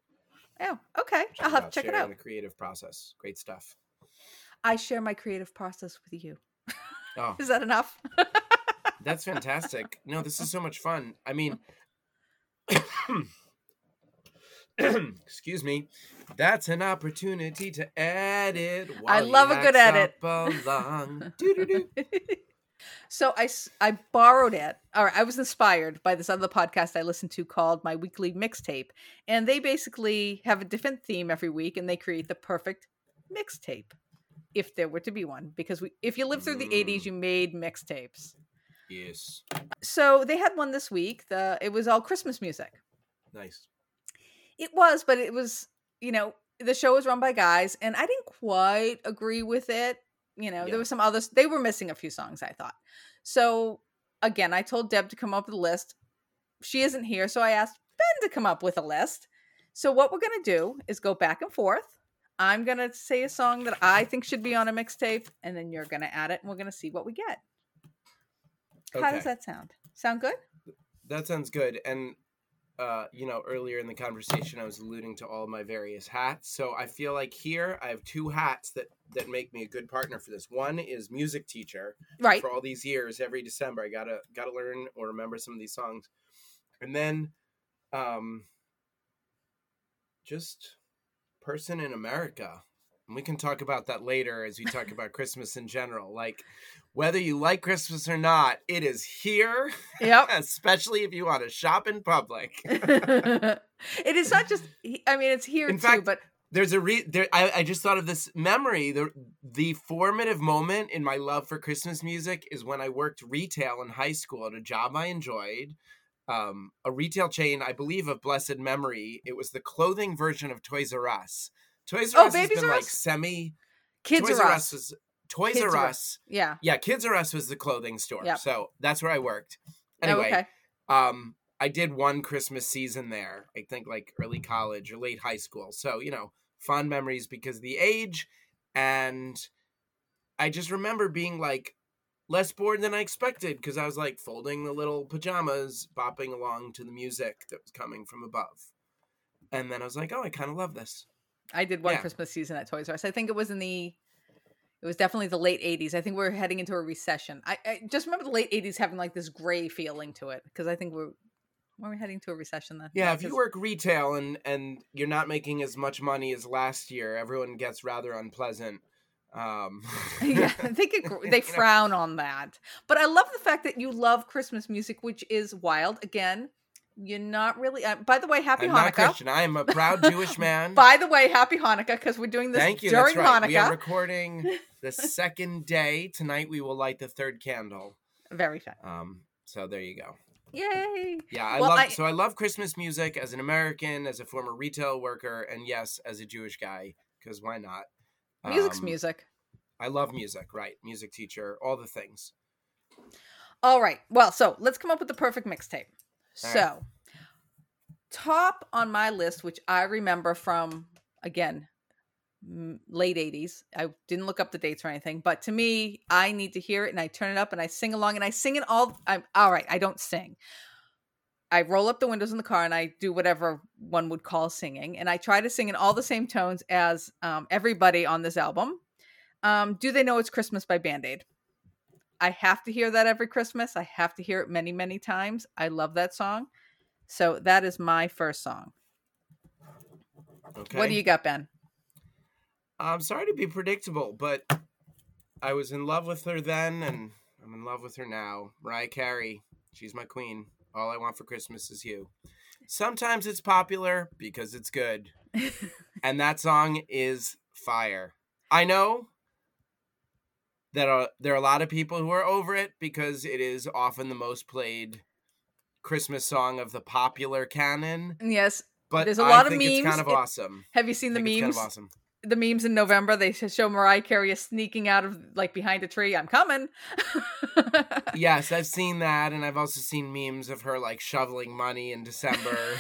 Speaker 2: Oh, okay. I'll have to check it out.
Speaker 1: The creative process, great stuff.
Speaker 2: I share my creative process with you.
Speaker 1: Oh,
Speaker 2: Is that enough?
Speaker 1: That's fantastic. No, this is so much fun. I mean, excuse me. That's an opportunity to edit.
Speaker 2: I love a good edit.
Speaker 1: along.
Speaker 2: So I, I borrowed it or i was inspired by this other podcast i listened to called my weekly mixtape and they basically have a different theme every week and they create the perfect mixtape if there were to be one because we, if you lived through the 80s
Speaker 1: Mm.
Speaker 2: you made mixtapes
Speaker 1: yes,
Speaker 2: so they had one this week the it was all christmas music
Speaker 1: nice.
Speaker 2: it was but it was you know the show was run by guys and i didn't quite agree with it you know
Speaker 1: Yeah.
Speaker 2: there were some others they were missing a few songs i thought. So again i told deb to come up with a list. She isn't here so i asked ben to come up with a list. So what we're going to do is go back and forth. I'm going to say a song that i think should be on a mixtape and then you're going to add it and we're going to see what we get. How does that sound? Sound good?
Speaker 1: That sounds good. And uh, you know, earlier in the conversation, I was alluding to all my various hats. So I feel like here I have two hats that that make me a good partner for this. One is music teacher.
Speaker 2: right
Speaker 1: For all these years, every December, I gotta gotta learn or remember some of these songs, and then, um, just person in America. And we can talk about that later as we talk about Christmas in general. Like, whether you like Christmas or not, it is here,
Speaker 2: yep
Speaker 1: especially if you want to shop in public.
Speaker 2: it is not just i mean it's here
Speaker 1: In
Speaker 2: too
Speaker 1: fact,
Speaker 2: but
Speaker 1: there's a re there I, I just thought of this memory the the formative moment in my love for christmas music is when i worked retail in high school at a job i enjoyed um, a retail chain i believe of blessed memory it was the clothing version of toys r us toys r
Speaker 2: Oh,
Speaker 1: us has been like semi
Speaker 2: Kids
Speaker 1: toys
Speaker 2: are
Speaker 1: r
Speaker 2: us.
Speaker 1: was toys
Speaker 2: Kids
Speaker 1: r us
Speaker 2: Yeah.
Speaker 1: yeah kids r us was the clothing store
Speaker 2: Yep.
Speaker 1: so that's where i worked anyway
Speaker 2: oh, okay.
Speaker 1: um i did one christmas season there i think like early college or late high school so you know fond memories because of the age and i just remember being like less bored than i expected because i was like folding the little pajamas bopping along to the music that was coming from above and then i was like oh i kind of love this
Speaker 2: I did one
Speaker 1: Yeah.
Speaker 2: Christmas season at Toys R Us. I think it was in the it was definitely the late 80s. I think we are heading into a recession. I, I just remember the late 80s having like this gray feeling to it because I think we're were we heading to a recession then?
Speaker 1: yeah if you work retail and and you're not making as much money as last year everyone gets rather unpleasant um
Speaker 2: yeah, I think it, they frown on that. But I love the fact that you love Christmas music, which is wild. Again, you're not really. Uh, by the way, happy
Speaker 1: I'm not
Speaker 2: Hanukkah.
Speaker 1: Christian. I am a proud Jewish man.
Speaker 2: By the way, happy Hanukkah because we're doing this
Speaker 1: Thank you.
Speaker 2: during
Speaker 1: That's right.
Speaker 2: Hanukkah.
Speaker 1: We are recording the second day. Tonight we will light the third candle.
Speaker 2: Very fun.
Speaker 1: Um, so there you go.
Speaker 2: Yay!
Speaker 1: Yeah, I
Speaker 2: Well,
Speaker 1: love
Speaker 2: I-
Speaker 1: so I love Christmas music as an American, as a former retail worker, and yes, as a Jewish guy, because why not?
Speaker 2: Music's
Speaker 1: Um,
Speaker 2: music.
Speaker 1: I love music, right? Music teacher, all the things.
Speaker 2: All right. Well, so let's come up with the perfect mixtape. So,
Speaker 1: right.
Speaker 2: top on my list, which I remember from again late 80s. I didn't look up the dates or anything, but to me, I need to hear it and I turn it up and I sing along and I sing it all I'm all right, I don't sing. I roll up the windows in the car and I do whatever one would call singing and I try to sing in all the same tones as um, everybody on this album. Um, do they know it's Christmas by Band-Aid? I have to hear that every Christmas. I have to hear it many, many times. I love that song. So that is my first song.
Speaker 1: Okay.
Speaker 2: What do you got, Ben?
Speaker 1: I'm sorry to be predictable, but I was in love with her then, and I'm in love with her now. Mariah Carey, she's my queen. All I want for Christmas is you. Sometimes it's popular because it's good, and that song is fire. I know that are there are a lot of people who are over it because it is often the most played Christmas song of the popular canon.
Speaker 2: yes.
Speaker 1: But
Speaker 2: There's a lot of
Speaker 1: think it's
Speaker 2: memes.
Speaker 1: kind of
Speaker 2: It-
Speaker 1: awesome.
Speaker 2: Have you seen
Speaker 1: I
Speaker 2: the memes?
Speaker 1: kind of awesome.
Speaker 2: The memes in November, they show Mariah Carey sneaking out of like behind a tree. I'm coming.
Speaker 1: Yes, I've seen that, and I've also seen memes of her like shoveling money in December.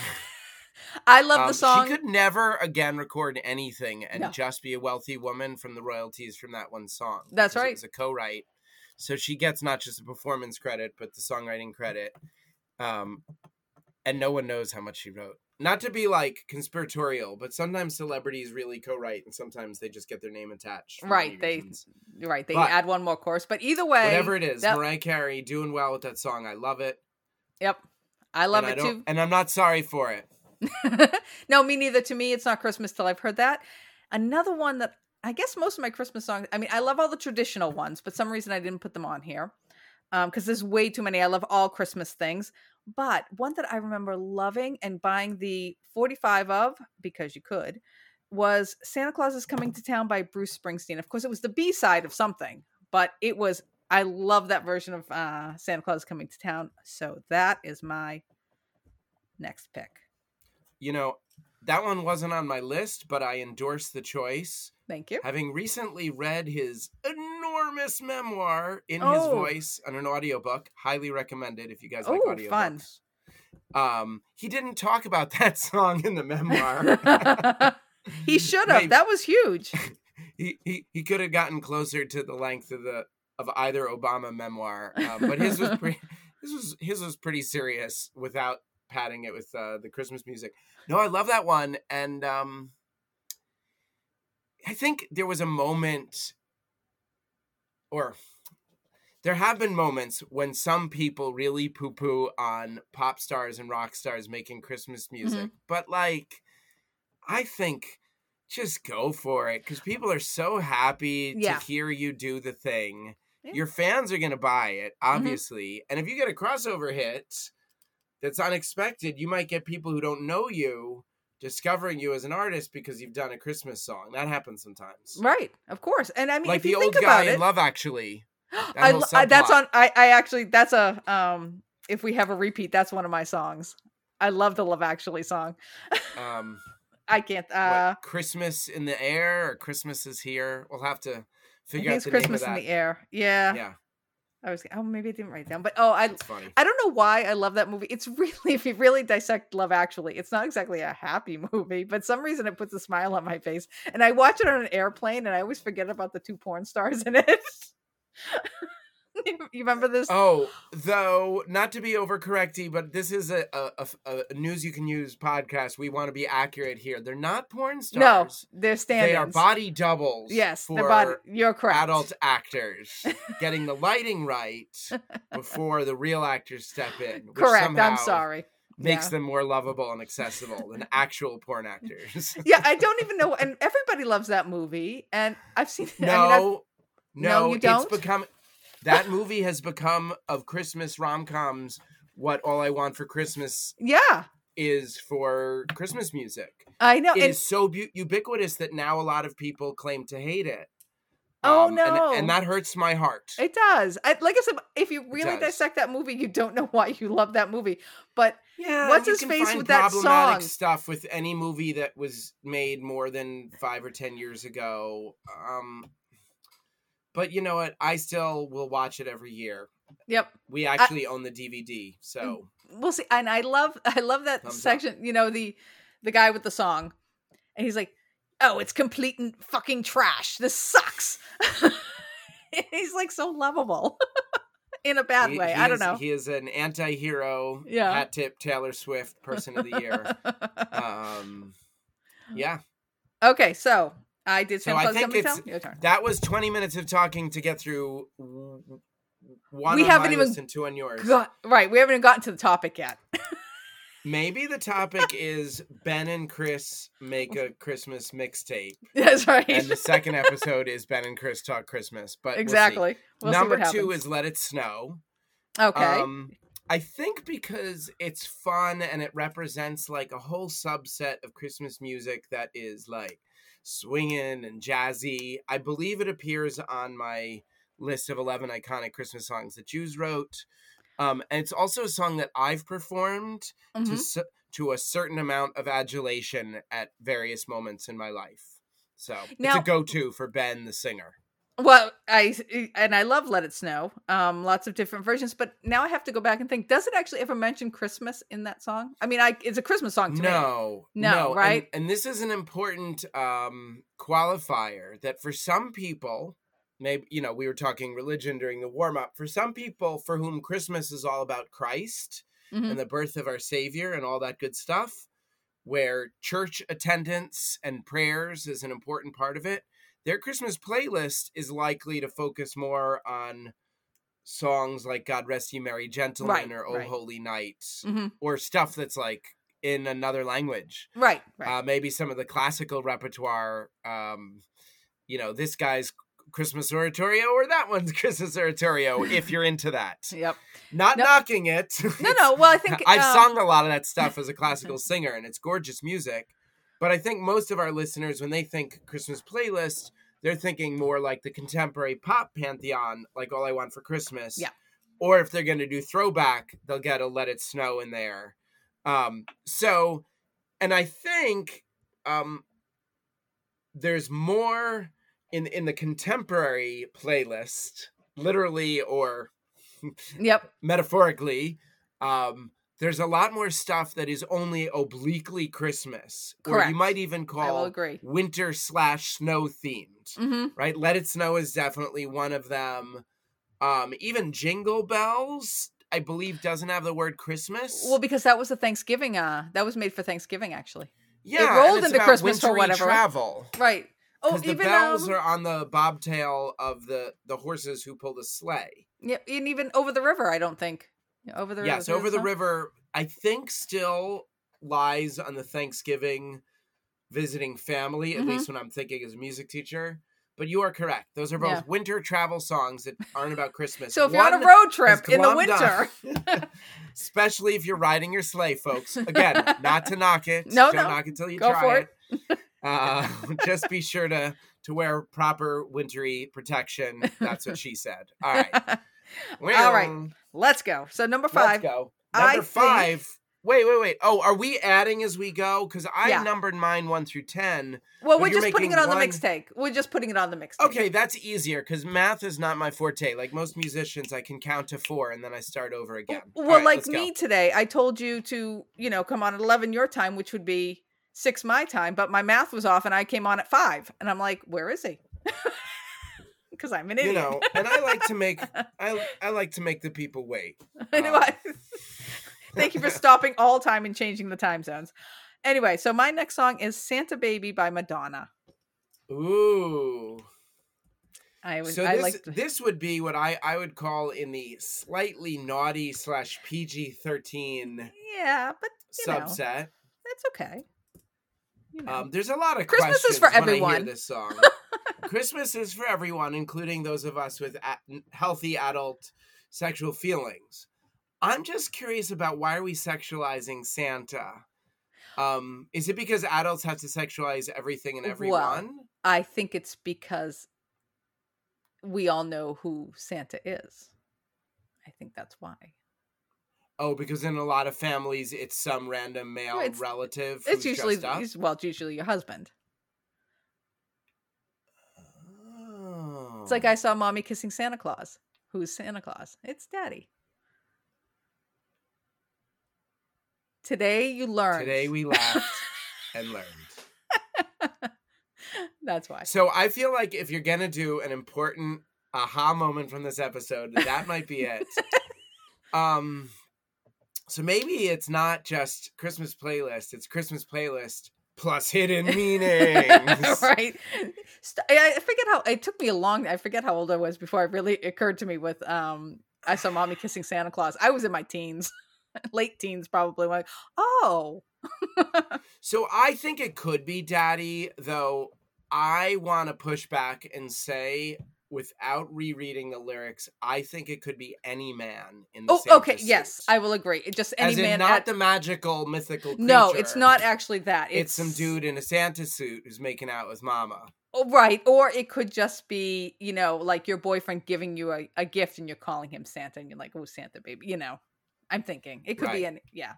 Speaker 2: I love
Speaker 1: Um,
Speaker 2: the song.
Speaker 1: She could never again record anything and
Speaker 2: No.
Speaker 1: just be a wealthy woman from the royalties from that one song.
Speaker 2: That's right.
Speaker 1: It was a co-write, so she gets not just the performance credit but the songwriting credit. Um, and no one knows how much she wrote. Not to be like conspiratorial, but sometimes celebrities really co-write, and sometimes they just get their name attached.
Speaker 2: Right, they-
Speaker 1: reasons.
Speaker 2: Right. They
Speaker 1: but-
Speaker 2: add one more chorus, but either way,
Speaker 1: whatever it is,
Speaker 2: that-
Speaker 1: Mariah Carey doing well with that song. I love it.
Speaker 2: Yep. I love
Speaker 1: and
Speaker 2: it
Speaker 1: I
Speaker 2: too.
Speaker 1: and I'm not sorry for it.
Speaker 2: no, me neither. To me, it's not Christmas till I've heard that. Another one that I guess most of my Christmas songs. I mean, I love all the traditional ones, but some reason I didn't put them on here because there's way too many. I love all Christmas things, but one that I remember loving and buying the 45 of because you could was Santa Claus is Coming to Town by Bruce Springsteen. Of course, it was the B side of something, but it was. I love that version of uh, Santa Claus is Coming to Town. So that is my next pick.
Speaker 1: You know, that one wasn't on my list, but I endorse the choice.
Speaker 2: Thank you.
Speaker 1: Having recently read his enormous memoir in his
Speaker 2: Oh.
Speaker 1: voice on an audiobook, highly recommended if you guys like
Speaker 2: Oh,
Speaker 1: audiobooks.
Speaker 2: fun.
Speaker 1: Um, he didn't talk about that song in the memoir.
Speaker 2: he should have. That was huge.
Speaker 1: he he, he could have gotten closer to the length of the of either Obama memoir, um, but his was pretty. His was his was pretty serious without padding it with uh, the Christmas music. No, I love that one, and um, I think there was a moment, or there have been moments when some people really poo poo on pop stars and rock stars making Christmas music, but like, I think just go for it because people are so happy
Speaker 2: Yeah.
Speaker 1: to hear you do the thing.
Speaker 2: Yeah.
Speaker 1: Your fans are going to buy it, obviously. And if you get a crossover hit that's unexpected, you might get people who don't know you discovering you as an artist because you've done a Christmas song. That happens sometimes.
Speaker 2: Right, of course. And I mean,
Speaker 1: like
Speaker 2: if
Speaker 1: the
Speaker 2: you
Speaker 1: old
Speaker 2: think
Speaker 1: guy
Speaker 2: about
Speaker 1: in
Speaker 2: it,
Speaker 1: Love Actually.
Speaker 2: I, I- that's on. I, I actually that's a um. If we have a repeat, that's one of my songs. I love the Love Actually song.
Speaker 1: Um,
Speaker 2: I can't.
Speaker 1: what,
Speaker 2: Uh,
Speaker 1: Christmas in the air or Christmas is here. We'll have to figure out
Speaker 2: it's
Speaker 1: the
Speaker 2: Christmas
Speaker 1: name
Speaker 2: in the air. Yeah,
Speaker 1: Yeah,
Speaker 2: I was. Oh, maybe I didn't write it down. But oh, I. I don't know why I love that movie. It's really, if you really dissect Love Actually, it's not exactly a happy movie, but some reason it puts a smile on my face. And I watch it on an airplane, and I always forget about the two porn stars in it. you remember this?
Speaker 1: Oh, though not to be overcorrecty, but this is a, a, a, a news you can use podcast. We want to be accurate here. They're not porn stars.
Speaker 2: no, they're stand
Speaker 1: they are body doubles.
Speaker 2: Yes,
Speaker 1: for
Speaker 2: body. You're correct.
Speaker 1: adult actors getting the lighting right before the real actors step in.
Speaker 2: Correct. I'm sorry.
Speaker 1: Makes
Speaker 2: Yeah.
Speaker 1: them more lovable and accessible than actual porn actors.
Speaker 2: Yeah, I don't even know. And everybody loves that movie, and I've seen. I mean, I've-
Speaker 1: No,
Speaker 2: No,
Speaker 1: no,
Speaker 2: you
Speaker 1: it's
Speaker 2: don't?
Speaker 1: become that movie has become of Christmas rom coms what All I Want for Christmas
Speaker 2: yeah,
Speaker 1: is for Christmas music.
Speaker 2: I know.
Speaker 1: It
Speaker 2: and-
Speaker 1: is so bu- ubiquitous that now a lot of people claim to hate it.
Speaker 2: Oh,
Speaker 1: and-
Speaker 2: no.
Speaker 1: And, that hurts my heart.
Speaker 2: It does. I, like I said, if you really dissect that movie, you don't know why you love that movie. But
Speaker 1: yeah,
Speaker 2: what's his face with that
Speaker 1: problematic
Speaker 2: song?
Speaker 1: stuff with any movie that was made more than five or ten years ago. Um, but you know what? I still will watch it every year.
Speaker 2: yep,
Speaker 1: We actually own the DVD, so
Speaker 2: we'll see. And I love, I love that
Speaker 1: Thumbs up.
Speaker 2: section. You know the the guy with the song, and he's like, "Oh, it's complete and fucking trash. This sucks." he's like so lovable in a bad
Speaker 1: he-
Speaker 2: way.
Speaker 1: he
Speaker 2: I don't
Speaker 1: is-
Speaker 2: know.
Speaker 1: He is an anti-hero,
Speaker 2: Yeah.
Speaker 1: hat tip Taylor Swift person of the year. um, yeah,
Speaker 2: okay, so I did
Speaker 1: So I think it's-
Speaker 2: Your turn.
Speaker 1: that was twenty minutes of talking to get through. One
Speaker 2: We
Speaker 1: on
Speaker 2: haven't
Speaker 1: my
Speaker 2: even
Speaker 1: list and two on yours.
Speaker 2: God, right, we haven't even gotten to the topic yet.
Speaker 1: Maybe the topic is Ben and Chris make a Christmas mixtape,
Speaker 2: That's right.
Speaker 1: and the second episode is Ben and Chris talk Christmas. But we'll
Speaker 2: exactly. We'll see
Speaker 1: Number two is Let It Snow.
Speaker 2: okay.
Speaker 1: Um, I think because it's fun and it represents like a whole subset of Christmas music that is like swinging and jazzy. I believe it appears on my list of 11 iconic Christmas songs that Jews wrote. Um, and it's also a song that I've performed to
Speaker 2: Mhm.
Speaker 1: s- to a certain amount of adulation at various moments in my life. So it's a go-to for Ben the singer.
Speaker 2: Well, I and I love Let It Snow. Um, lots of different versions, but now I have to go back and think. Does it actually ever mention Christmas in that song? I mean, I it's a Christmas song to me.
Speaker 1: No,
Speaker 2: No, right?
Speaker 1: And, this is an important um, qualifier that for some people, maybe you know, we were talking religion during the warm up. For some people, for whom Christmas is all about Christ
Speaker 2: Mhm.
Speaker 1: and the birth of our Savior and all that good stuff, where church attendance and prayers is an important part of it. Their Christmas playlist is likely to focus more on songs like "God Rest You Merry Gentlemen"
Speaker 2: Right,
Speaker 1: or "Oh
Speaker 2: right.
Speaker 1: Holy Night,"
Speaker 2: Mhm.
Speaker 1: or stuff that's like in another language.
Speaker 2: Right, right.
Speaker 1: Uh, maybe some of the classical repertoire. Um, you know, this guy's Christmas oratorio or that one's Christmas oratorio. if you're into that,
Speaker 2: yep.
Speaker 1: not
Speaker 2: No-
Speaker 1: knocking it.
Speaker 2: No, no. Well, I think
Speaker 1: I've
Speaker 2: um,
Speaker 1: sung a lot of that stuff as a classical singer, and it's gorgeous music. But I think most of our listeners, when they think Christmas playlist, they're thinking more like the contemporary pop pantheon, like All I Want for Christmas.
Speaker 2: Yeah.
Speaker 1: Or if they're going to do throwback, they'll get a Let It Snow in there. Um, so, and I think um, there's more in in the contemporary playlist, literally or
Speaker 2: Yep.
Speaker 1: metaphorically, um, there's a lot more stuff that is only obliquely Christmas, or you might even call winter slash snow themed.
Speaker 2: hmm
Speaker 1: Right? Let It Snow is definitely one of them. Um, even Jingle Bells, I believe, doesn't have the word Christmas.
Speaker 2: Well, because that was a Thanksgiving. Uh, that was made for Thanksgiving, actually.
Speaker 1: yeah, it rolled
Speaker 2: into Christmas or whatever.
Speaker 1: Travel.
Speaker 2: Right. Oh,
Speaker 1: Because the
Speaker 2: even
Speaker 1: bells
Speaker 2: um,
Speaker 1: are on the bobtail of the the horses who pull the sleigh.
Speaker 2: yeah, and even over the river. I don't think over the
Speaker 1: yes,
Speaker 2: river.
Speaker 1: over the
Speaker 2: song?
Speaker 1: river, I think still lies on the Thanksgiving visiting family, at
Speaker 2: Mhm.
Speaker 1: least when I'm thinking as a music teacher. but you are correct. Those are both
Speaker 2: Yeah.
Speaker 1: winter travel songs that aren't about Christmas.
Speaker 2: So if you're on a road trip in the winter,
Speaker 1: especially if you're riding your sleigh, folks. Again, not to knock it.
Speaker 2: No,
Speaker 1: Don't
Speaker 2: no.
Speaker 1: knock it until you
Speaker 2: Go
Speaker 1: try
Speaker 2: for
Speaker 1: it. Uh, just be sure to to wear proper wintry protection. That's what she said. All right.
Speaker 2: All right. let's go. So number five.
Speaker 1: Let's go.
Speaker 2: I
Speaker 1: Number
Speaker 2: think-
Speaker 1: five. Wait, wait, wait. Oh, are we adding as we go? Because I
Speaker 2: Yeah.
Speaker 1: numbered mine one through ten.
Speaker 2: Well, we're just putting it on
Speaker 1: one-
Speaker 2: the mixtape. We're just putting it on the mixtape.
Speaker 1: Okay, that's easier because math is not my forte. Like most musicians, I can count to four and then I start over again.
Speaker 2: Well,
Speaker 1: right,
Speaker 2: like
Speaker 1: go.
Speaker 2: me today, I told you to, you know, come on at 11 your time, which would be six my time, but my math was off and I came on at five. And I'm like, where is he? Because I'm an idiot.
Speaker 1: You know, and I like to make I I like to make the people wait.
Speaker 2: anyway, thank you for stopping all time and changing the time zones. Anyway, so my next song is Santa Baby by Madonna.
Speaker 1: Ooh.
Speaker 2: I was,
Speaker 1: So
Speaker 2: I
Speaker 1: this
Speaker 2: like,
Speaker 1: this would be what I I would call in the slightly naughty slash PG thirteen
Speaker 2: yeah, but you know,
Speaker 1: subset.
Speaker 2: that's okay. You know.
Speaker 1: Um, there's a lot of
Speaker 2: Christmas is for
Speaker 1: when I hear
Speaker 2: everyone.
Speaker 1: this song. Christmas is for everyone, including those of us with healthy adult sexual feelings. I'm just curious about why are we sexualizing Santa? Um, is it because adults have to sexualize everything and
Speaker 2: Well,
Speaker 1: everyone?
Speaker 2: I think it's because we all know who Santa is. I think that's why.
Speaker 1: oh, because in a lot of families, it's some random male
Speaker 2: It's-
Speaker 1: relative.
Speaker 2: It's usually well, it's usually your husband. It's like
Speaker 1: Oh.
Speaker 2: I saw mommy kissing Santa Claus. Who's Santa Claus? It's daddy. Today you learned.
Speaker 1: Today we laughed and learned.
Speaker 2: That's why.
Speaker 1: So I feel like if you're gonna do an important aha moment from this episode, that might be it. um, so maybe it's not just Christmas playlist; it's Christmas playlist plus hidden meanings.
Speaker 2: right. I forget how it took me a long. I forget how old I was before it really occurred to me. With um, I saw mommy kissing Santa Claus. I was in my teens, late teens, probably. Like, oh,
Speaker 1: So I think it could be Daddy, though. I want to push back and say, without rereading the lyrics, I think it could be any man in the
Speaker 2: oh, okay, yes. I will agree. It just any
Speaker 1: As in
Speaker 2: man.
Speaker 1: not
Speaker 2: at-
Speaker 1: the magical mythical.
Speaker 2: no, it's not actually that.
Speaker 1: It's, some dude in a Santa suit who's making out with Mama.
Speaker 2: Oh, right. Or it could just be, you know, like your boyfriend giving you a, a gift and you're calling him Santa and you're like, oh, Santa baby. You know, I'm thinking it could be
Speaker 1: Right.
Speaker 2: an, yeah.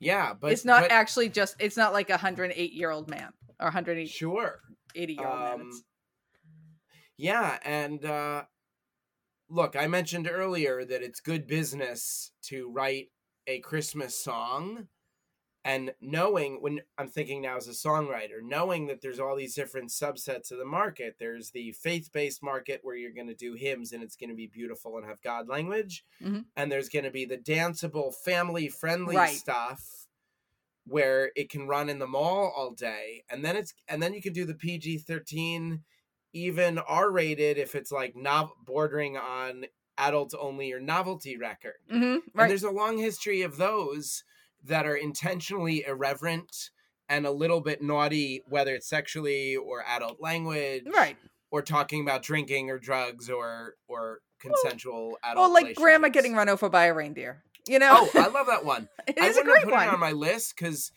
Speaker 1: Yeah, but
Speaker 2: it's not
Speaker 1: but-
Speaker 2: actually just, it's not like a 108 year old man or 180
Speaker 1: sure.
Speaker 2: 80 year old man.
Speaker 1: Um,
Speaker 2: It's,
Speaker 1: yeah, and uh, look, I mentioned earlier that it's good business to write a Christmas song. And knowing when I'm thinking now as a songwriter, knowing that there's all these different subsets of the market, there's the faith based market where you're going to do hymns and it's going to be beautiful and have God language.
Speaker 2: Mhm.
Speaker 1: And there's going to be the danceable, family friendly
Speaker 2: Right.
Speaker 1: stuff where it can run in the mall all day. And then it's, and then you can do the PG 13 even R rated if it's like not bordering on adults only or novelty record.
Speaker 2: Mhm,
Speaker 1: And
Speaker 2: right.
Speaker 1: there's a long history of those that are intentionally irreverent and a little bit naughty, whether it's sexually or adult language,
Speaker 2: Right.
Speaker 1: or talking about drinking or drugs or or consensual adult.
Speaker 2: Well, like grandma getting run over by a reindeer. You know,
Speaker 1: Oh, I love that one.
Speaker 2: it
Speaker 1: I
Speaker 2: is a great
Speaker 1: put it
Speaker 2: one.
Speaker 1: on my list because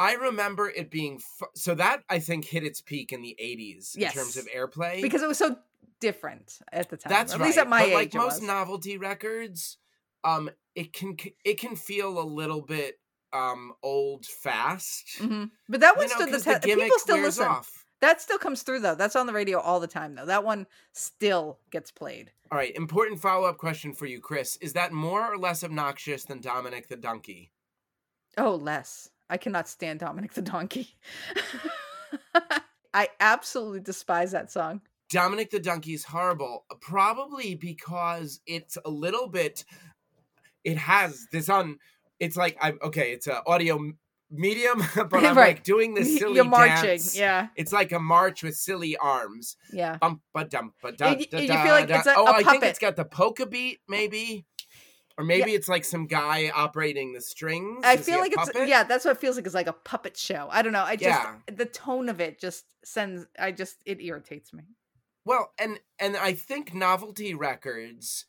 Speaker 1: I remember it being fu- so that I think hit its peak in the '80s in terms of airplay
Speaker 2: because it was so different at the time.
Speaker 1: That's
Speaker 2: at
Speaker 1: right.
Speaker 2: least at my
Speaker 1: but
Speaker 2: age.
Speaker 1: like most
Speaker 2: was.
Speaker 1: novelty records, um, it can it can feel a little bit um old fast.
Speaker 2: Mhm. But that one
Speaker 1: You know,
Speaker 2: stood the test. People still listen.
Speaker 1: off.
Speaker 2: That still comes through though. That's on the radio all the time though. That one still gets played.
Speaker 1: All right, important follow up question for you, Chris. Is that more or less obnoxious than Dominic the Donkey?
Speaker 2: Oh, less. I cannot stand Dominic the Donkey. I absolutely despise that song.
Speaker 1: Dominic the Donkey is horrible, probably because it's a little bit. It has this on. It's like I'm okay. It's a audio medium, but I'm
Speaker 2: Right.
Speaker 1: like doing this silly
Speaker 2: You're marching.
Speaker 1: dance.
Speaker 2: Yeah.
Speaker 1: It's like a march with silly arms.
Speaker 2: Yeah.
Speaker 1: Bum, ba, dum, ba, da,
Speaker 2: You-
Speaker 1: da,
Speaker 2: you feel like
Speaker 1: da.
Speaker 2: it's a-
Speaker 1: oh,
Speaker 2: a
Speaker 1: I think
Speaker 2: puppet.
Speaker 1: it's got the polka beat, maybe, or maybe it's like some guy operating the strings.
Speaker 2: I
Speaker 1: Is
Speaker 2: feel like it's yeah, that's what it feels like. It's like a puppet show. I don't know. I just
Speaker 1: Yeah.
Speaker 2: the tone of it just sends I just it irritates me.
Speaker 1: Well, and and I think novelty records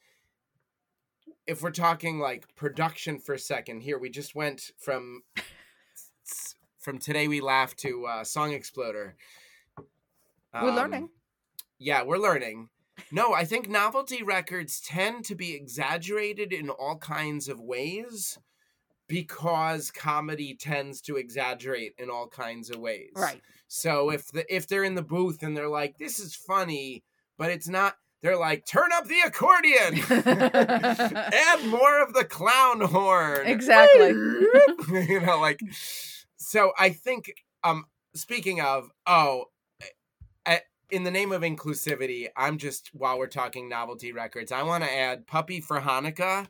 Speaker 1: if we're talking like production for a second here, we just went from from today we laugh to uh, Song Exploder.
Speaker 2: we're
Speaker 1: Um,
Speaker 2: learning.
Speaker 1: Yeah, we're learning. No, I think novelty records tend to be exaggerated in all kinds of ways because comedy tends to exaggerate in all kinds of ways.
Speaker 2: Right.
Speaker 1: So if the if they're in the booth and they're like, "This is funny," but it's not, they're like, "Turn up the accordion, add more of the clown horn."
Speaker 2: Exactly.
Speaker 1: you know, like. So I think, um, speaking of, oh, in the name of inclusivity, I'm just while we're talking novelty records, I want to add "Puppy for Hanukkah."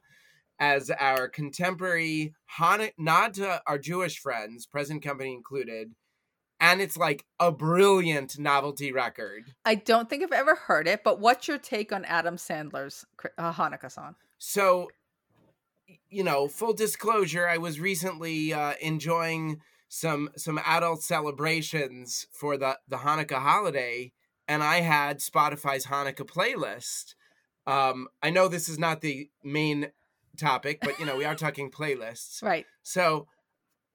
Speaker 1: As our contemporary Hanukkah nod to our Jewish friends, present company included, and it's like a brilliant novelty record.
Speaker 2: I don't think I've ever heard it, but what's your take on Adam Sandler's uh, Hanukkah song?
Speaker 1: So, you know, full disclosure, I was recently uh, enjoying some some adult celebrations for the the Hanukkah holiday, and I had Spotify's Hanukkah playlist. Um, I know this is not the main topic, but you know, we are talking playlists.
Speaker 2: Right.
Speaker 1: So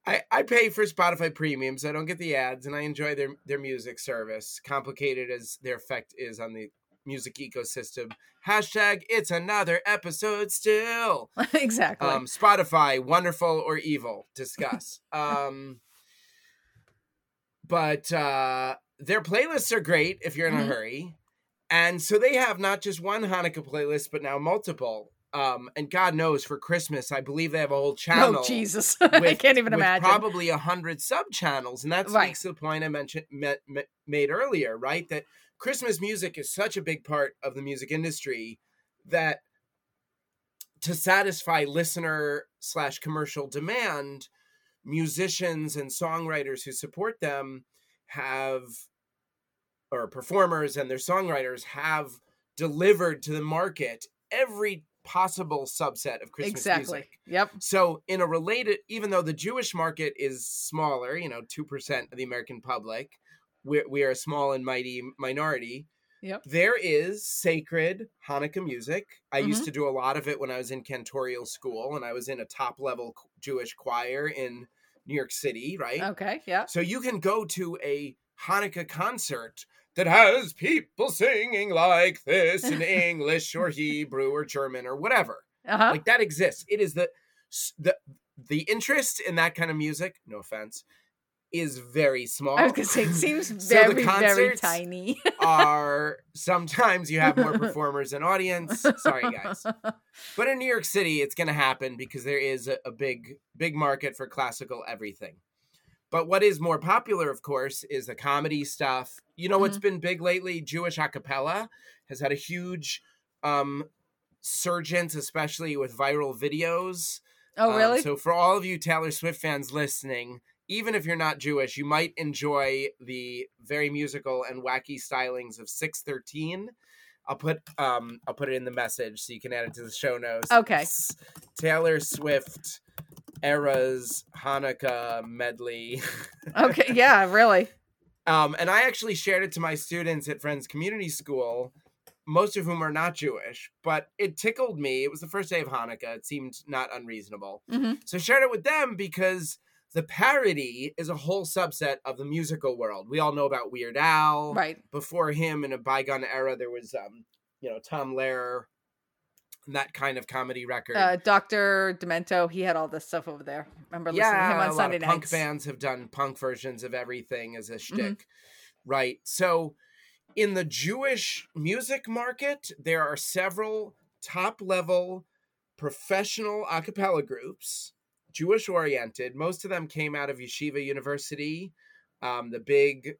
Speaker 1: I, I pay for Spotify Premium, so I don't get the ads, and I enjoy their their music service. Complicated as their effect is on the music ecosystem. Hashtag it's another episode still.
Speaker 2: exactly.
Speaker 1: Um, Spotify, wonderful or evil? Discuss. um, but uh, their playlists are great if you're in
Speaker 2: Mhm.
Speaker 1: a hurry, and so they have not just one Hanukkah playlist, but now multiple. Um, and God knows for Christmas, I believe they have a whole channel
Speaker 2: oh Jesus, I can't even
Speaker 1: with
Speaker 2: imagine.
Speaker 1: Probably a hundred sub channels, and that
Speaker 2: Right.
Speaker 1: to the point I mentioned met, met, made earlier, right? That Christmas music is such a big part of the music industry that to satisfy listener slash commercial demand, musicians and songwriters who support them have, or performers and their songwriters have delivered to the market every possible subset of Christmas
Speaker 2: exactly.
Speaker 1: music.
Speaker 2: Yep.
Speaker 1: So, in a related, even though the Jewish market is smaller, you know, 2% of the American public, we're, we are a small and mighty minority.
Speaker 2: Yep.
Speaker 1: There is sacred Hanukkah music. I used
Speaker 2: Mhm.
Speaker 1: to do a lot of it when I was in cantorial school and I was in a top level Jewish choir in New York City, right?
Speaker 2: Okay. Yeah.
Speaker 1: So you can go to a Hanukkah concert that has people singing like this in English or Hebrew or German or whatever
Speaker 2: Uh huh.
Speaker 1: like that exists it is the the the interest in that kind of music no offense is very small.
Speaker 2: I was gonna say it seems
Speaker 1: So the
Speaker 2: very very tiny.
Speaker 1: are sometimes you have more performers than audience. Sorry guys. But in new york city it's to happen because there is a, a big big market for classical everything. But what is more popular of course is the comedy stuff. You know what's been big lately? Jewish a cappella has had a huge um surgence especially with viral videos.
Speaker 2: Oh
Speaker 1: Um,
Speaker 2: really?
Speaker 1: so for all of you Taylor Swift fans listening, even if you're not Jewish, you might enjoy the very musical and wacky stylings of 613. I'll put um I'll put it in the message so you can add it to the show notes.
Speaker 2: Okay.
Speaker 1: It's Taylor Swift eras Hanukkah medley.
Speaker 2: okay. Yeah. Really.
Speaker 1: Um, and I actually shared it to my students at Friends Community School, most of whom are not Jewish, but it tickled me. It was the first day of Hanukkah. It seemed not unreasonable.
Speaker 2: hmm
Speaker 1: So I shared it with them because the parody is a whole subset of the musical world. We all know about Weird Al.
Speaker 2: Right.
Speaker 1: Before him, in a bygone era, there was, um, you know, Tom Lehrer, and that kind of comedy record.
Speaker 2: Uh, Doctor Demento. He had all this stuff over there. Remember listening to him
Speaker 1: yeah,
Speaker 2: on
Speaker 1: a lot
Speaker 2: Sunday
Speaker 1: of punk
Speaker 2: nights.
Speaker 1: bands have done punk versions of everything as a
Speaker 2: Mm-hmm.
Speaker 1: shtick, right? So, in the Jewish music market, there are several top level professional a cappella groups, Jewish oriented. Most of them came out of Yeshiva University, um, the big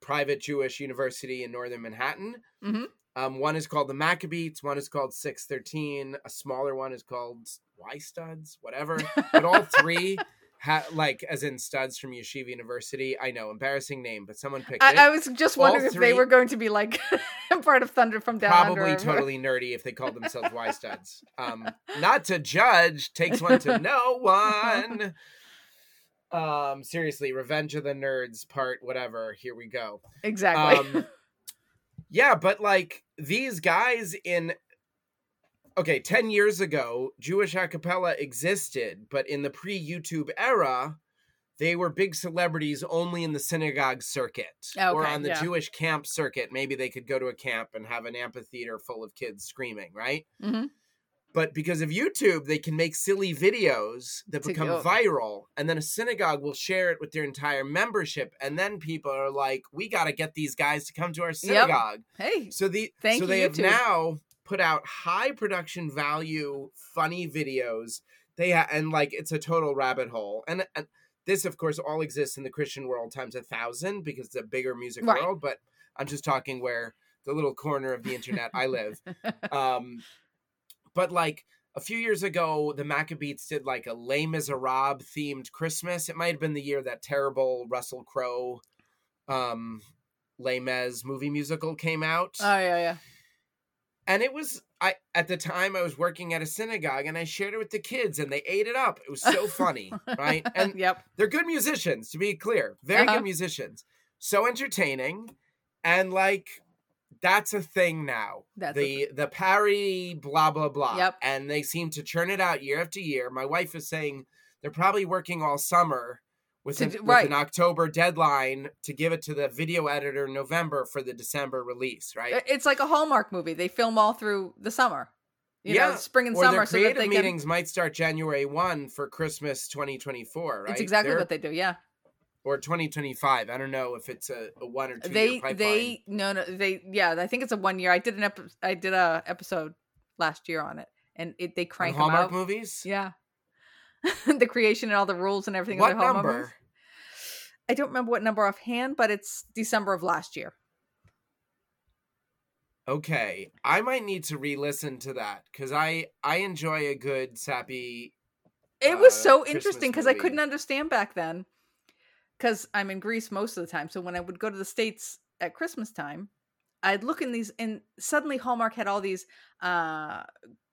Speaker 1: private Jewish university in northern Manhattan.
Speaker 2: Mhm.
Speaker 1: Um, one is called the Maccabeats, one is called 613, a smaller one is called Y Studs, whatever. But all three, ha- like as in studs from Yeshiva University. I know, embarrassing name, but someone picked it.
Speaker 2: I, I was just
Speaker 1: All
Speaker 2: wondering if they were going to be like part of Thunder from Down
Speaker 1: Probably
Speaker 2: Under.
Speaker 1: totally nerdy if they called themselves Y Studs. Um, not to judge, takes one to know one. Um, seriously, Revenge of the Nerds part, whatever. Here we go.
Speaker 2: Exactly.
Speaker 1: Um, Yeah, but like these guys in okay, 10 years ago, Jewish a cappella existed, but in the pre-YouTube era, they were big celebrities only in the synagogue circuit or on the
Speaker 2: yeah.
Speaker 1: Jewish camp circuit. Maybe they could go to a camp and have an amphitheater full of kids screaming, right?
Speaker 2: Mhm.
Speaker 1: But because of YouTube, they can make silly videos that
Speaker 2: To
Speaker 1: become
Speaker 2: go-
Speaker 1: viral, and then a synagogue will share it with their entire membership, and then people are like, "We got to get these guys to come to our synagogue."
Speaker 2: Hey,
Speaker 1: So the
Speaker 2: Thank
Speaker 1: so
Speaker 2: you,
Speaker 1: they have
Speaker 2: YouTube.
Speaker 1: now put out high production value, funny videos. They ha- and like it's a total rabbit hole, and, and this of course all exists in the Christian world times a thousand because it's a bigger music
Speaker 2: Right.
Speaker 1: world. But I'm just talking where the little corner of the internet I live. Um, but like a few years ago, the Maccabeats did like a Les Miserables themed Christmas. It might have been the year that terrible Russell Crowe, um, Les Mis movie musical came out
Speaker 2: oh yeah, yeah.
Speaker 1: And it was i at the time i was working at a synagogue and i shared it with the kids and they ate it up it was so funny right and
Speaker 2: yep.
Speaker 1: they're good musicians to be clear very
Speaker 2: Uh-huh.
Speaker 1: good musicians so entertaining and like that's a thing now
Speaker 2: That's
Speaker 1: the the parry blah blah blah
Speaker 2: Yep.
Speaker 1: and they seem to churn it out year after year my wife is saying they're probably working all summer with, an,
Speaker 2: do-
Speaker 1: with an october deadline to give it to the video editor in november for the december release right
Speaker 2: It's like a Hallmark movie. They film all through the summer. You
Speaker 1: Yeah,
Speaker 2: know, spring and
Speaker 1: or
Speaker 2: summer
Speaker 1: their
Speaker 2: so that they
Speaker 1: meetings might start January 1 for Christmas 2024, right?
Speaker 2: It's exactly
Speaker 1: They're-
Speaker 2: what they do. Yeah.
Speaker 1: or 2025. I don't know if it's a, a one or two
Speaker 2: they
Speaker 1: year pipeline.
Speaker 2: they no no they yeah i think it's a one year i did an ep- i did a episode last year on it and it they
Speaker 1: On
Speaker 2: crank 'em
Speaker 1: Hallmark movies?
Speaker 2: yeah the creation and all the rules and everything of
Speaker 1: What
Speaker 2: their Hallmark
Speaker 1: number?
Speaker 2: i don't remember what number offhand but it's december of last year
Speaker 1: Okay, I might need to re-listen to that because I I enjoy a good sappy.
Speaker 2: it was
Speaker 1: uh,
Speaker 2: so
Speaker 1: Christmas
Speaker 2: interesting because i couldn't understand back then because i'm in greece most of the time so when i would go to the states at christmas time i'd look in these and suddenly hallmark had all these uh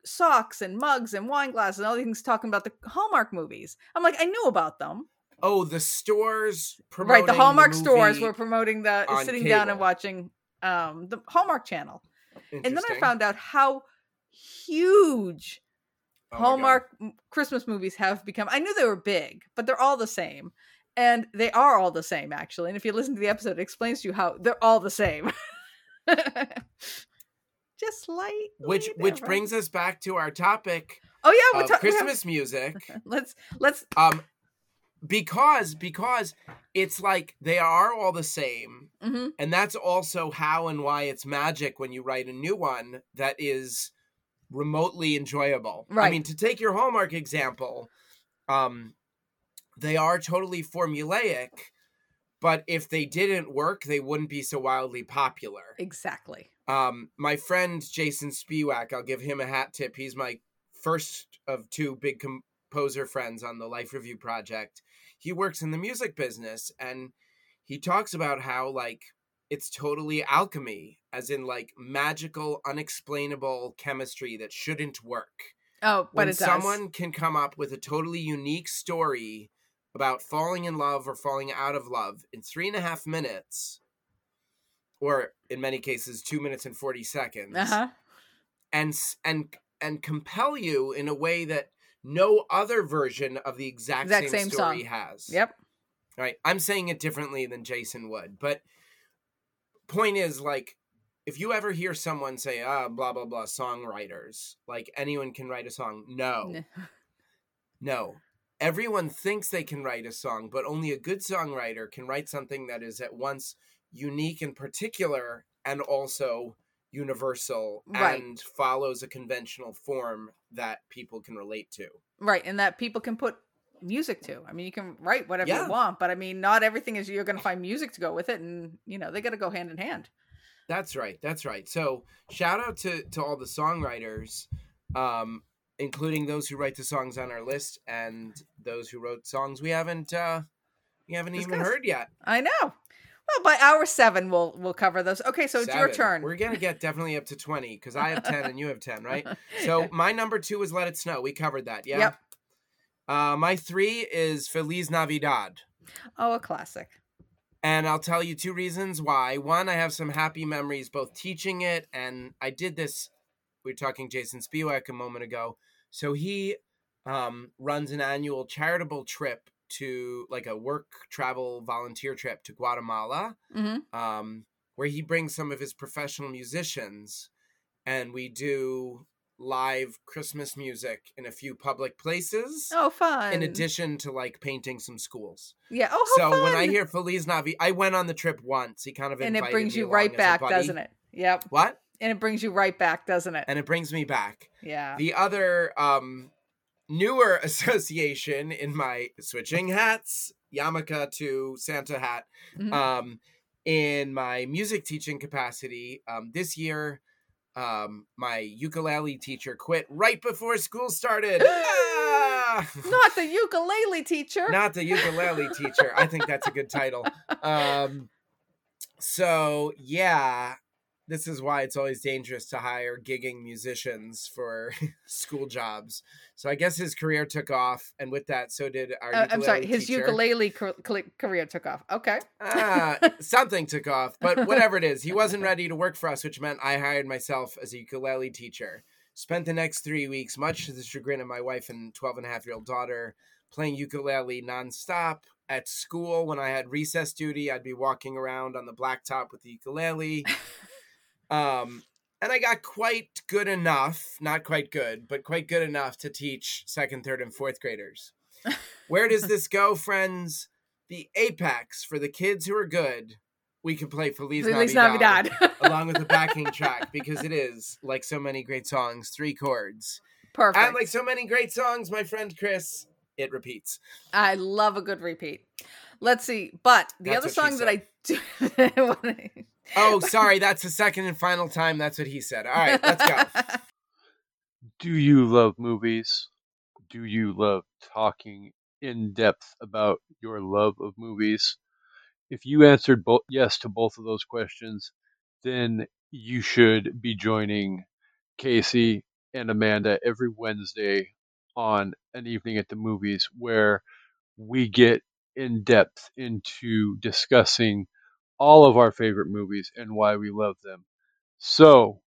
Speaker 2: socks and mugs and wine glasses and all these things talking about the hallmark movies i'm like i knew about them
Speaker 1: Oh, the stores promoting
Speaker 2: right the hallmark stores
Speaker 1: movie.
Speaker 2: were promoting the sitting down and watching um the hallmark channel and then i found out how huge
Speaker 1: Oh.
Speaker 2: Hallmark Christmas movies have become. I knew they were big, but they're all the same. And they are all the same, actually. And if you listen to the episode, it explains to you how they're all the same. Just.
Speaker 1: Which which brings us back to our topic
Speaker 2: Oh yeah, we're
Speaker 1: of
Speaker 2: ta-
Speaker 1: Christmas music.
Speaker 2: Let's let's.
Speaker 1: Um, because because it's like they are all the same,
Speaker 2: hmm
Speaker 1: and that's also how and why it's magic when you write a new one that is remotely enjoyable. I mean, to take your Hallmark example, um, they are totally formulaic, but if they didn't work, they wouldn't be so wildly popular.
Speaker 2: Exactly.
Speaker 1: Um, my friend Jason Spiewak, I'll give him a hat tip. He's my first of two big composer friends on the Life Review project. He works in the music business and he talks about how like it's totally alchemy, as in like magical, unexplainable chemistry that shouldn't work.
Speaker 2: Oh, but
Speaker 1: when
Speaker 2: it does.
Speaker 1: someone can come up with a totally unique story about falling in love or falling out of love in three and a half minutes, or in many cases, two minutes and 40 seconds,
Speaker 2: Uh huh.
Speaker 1: and, and, and compel you in a way that no other version of the exact,
Speaker 2: Exact
Speaker 1: same,
Speaker 2: same
Speaker 1: story
Speaker 2: song.
Speaker 1: has.
Speaker 2: Yep.
Speaker 1: Right. I'm saying it differently than Jason would, but point is like if you ever hear someone say ah blah blah blah songwriters like anyone can write a song no no everyone thinks they can write a song but only a good songwriter can write something that is at once unique and particular and also universal
Speaker 2: Right.
Speaker 1: and follows a conventional form that people can relate to
Speaker 2: Right, and that people can put music to. I mean, you can write whatever
Speaker 1: Yeah.
Speaker 2: you want, but I mean, not everything is you're going to find music to go with it, and you know they got to go hand in hand.
Speaker 1: That's right. That's right. So shout out to to all the songwriters, um, including those who write the songs on our list and those who wrote songs we haven't uh, we haven't even heard yet.
Speaker 2: I know. Well, by hour seven, we'll we'll cover those. Okay, so it's your turn.
Speaker 1: We're gonna get definitely up to twenty because I have ten and you have ten, right? So my number two is "Let It Snow." We covered that. Yeah.
Speaker 2: Yep.
Speaker 1: Uh, my three is "Feliz Navidad."
Speaker 2: oh, a classic.
Speaker 1: And I'll tell you two reasons why. One, I have some happy memories both teaching it, and I did this. We were talking Jason Spiewak a moment ago. So he um, runs an annual charitable trip to like a work travel volunteer trip to Guatemala,
Speaker 2: hmm
Speaker 1: um, where he brings some of his professional musicians, and we do live Christmas music in a few public places.
Speaker 2: Oh, fun.
Speaker 1: In addition to like painting some schools,
Speaker 2: yeah. Oh,
Speaker 1: so
Speaker 2: how
Speaker 1: when I hear Feliz Navi, I went on the trip once. He kind of
Speaker 2: and it brings you right back, doesn't it? Yep.
Speaker 1: What?
Speaker 2: And it brings you right back, doesn't it?
Speaker 1: And it brings me back.
Speaker 2: yeah.
Speaker 1: The other um newer association in my switching hats, yarmulke to Santa hat,
Speaker 2: Mhm.
Speaker 1: um, in my music teaching capacity, um, this year, um, my ukulele teacher quit right before school started. Ah!
Speaker 2: Not the ukulele teacher.
Speaker 1: Not the ukulele teacher. I think that's a good title. Um, so yeah, this is why it's always dangerous to hire gigging musicians for school jobs. So I guess his career took off, and with that, so did our.
Speaker 2: Uh, I'm sorry, his
Speaker 1: teacher.
Speaker 2: ukulele car- career took off. Okay.
Speaker 1: Ah, something took off, but whatever it is, he wasn't ready to work for us, which meant I hired myself as a ukulele teacher. Spent the next three weeks, much to the chagrin of my wife and 12 and a half year old daughter, playing ukulele nonstop. At school, when I had recess duty, I'd be walking around on the blacktop with the ukulele. Um, and I got quite good enough, not quite good, but quite good enough to teach second, third, and fourth graders. Where does this go, friends? The apex for the kids who are good. We can play Feliz,
Speaker 2: Feliz
Speaker 1: Navidad,
Speaker 2: Navidad.
Speaker 1: along with the backing track because it is like so many great songs, three chords,
Speaker 2: Perfect.
Speaker 1: and like so many great songs, my friend Chris, it repeats.
Speaker 2: I love a good repeat. Let's see. But the
Speaker 1: That's
Speaker 2: other
Speaker 1: what
Speaker 2: song that I do.
Speaker 1: Oh, sorry, that's the second and final time. That's what he said. All right, let's go.
Speaker 4: Do you love movies? Do you love talking in depth about your love of movies? If you answered bo- yes to both of those questions, then you should be joining Casey and Amanda every Wednesday on an evening at the movies where we get in depth into discussing all of our favorite movies and why we love them. So,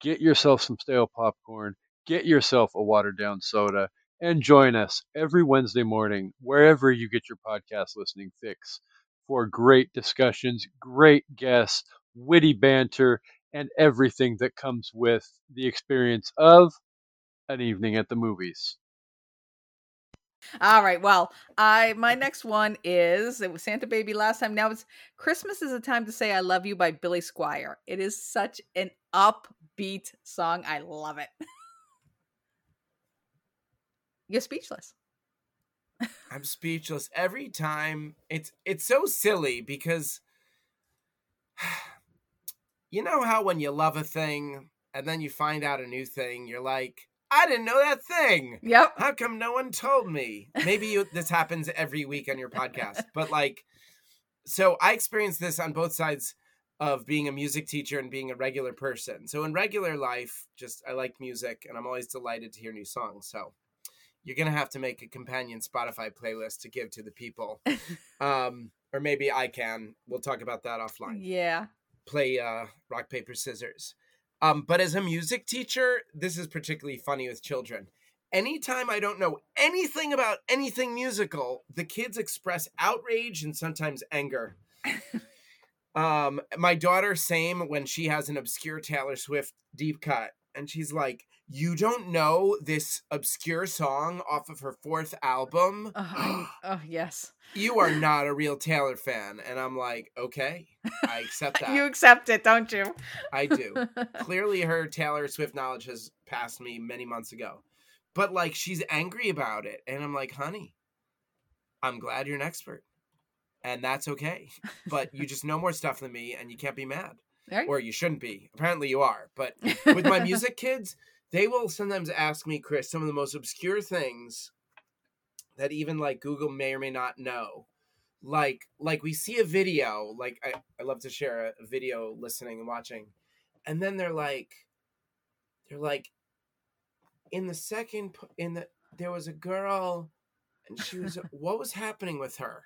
Speaker 4: get yourself some stale popcorn, get yourself a watered down soda, and join us every Wednesday morning, wherever you get your podcast listening fix, for great discussions, great guests, witty banter, and everything that comes with the experience of an evening at the movies.
Speaker 2: All right. Well, I my next one is it was Santa Baby last time. Now it's Christmas is a time to say I love you by Billy Squier. It is such an upbeat song. I love it. You're speechless.
Speaker 1: I'm speechless every time. It's it's so silly because you know how when you love a thing and then you find out a new thing, you're like, I didn't know that thing.
Speaker 2: Yep.
Speaker 1: How come no one told me? Maybe you, this happens every week on your podcast, but like, so I experienced this on both sides of being a music teacher and being a regular person. So in regular life, just I like music and I'm always delighted to hear new songs. So you're gonna have to make a companion Spotify playlist to give to the people, um, or maybe I can. We'll talk about that offline
Speaker 2: Yeah.
Speaker 1: play uh, rock paper scissors. Um, but as a music teacher, this is particularly funny with children. Anytime I don't know anything about anything musical, the kids express outrage and sometimes anger. um, my daughter, same when she has an obscure Taylor Swift deep cut, and she's like, "You don't know this obscure song off of her fourth album?
Speaker 2: Oh, oh, yes.
Speaker 1: you are not a real Taylor fan." And I'm like, "Okay, I accept that.
Speaker 2: You accept it, don't you?
Speaker 1: I do." clearly her Taylor Swift knowledge has passed me many months ago. But like she's angry about it and I'm like, "Honey, I'm glad you're an expert." And that's okay. But you just know more stuff than me and you can't be mad.
Speaker 2: Right?
Speaker 1: Or you shouldn't be. Apparently you are. But with my music kids, they will sometimes ask me, Chris, some of the most obscure things that even like Google may or may not know. Like like we see a video, like I, I love to share a, a video listening and watching. And then they're like they're like in the second in the there was a girl and she was what was happening with her?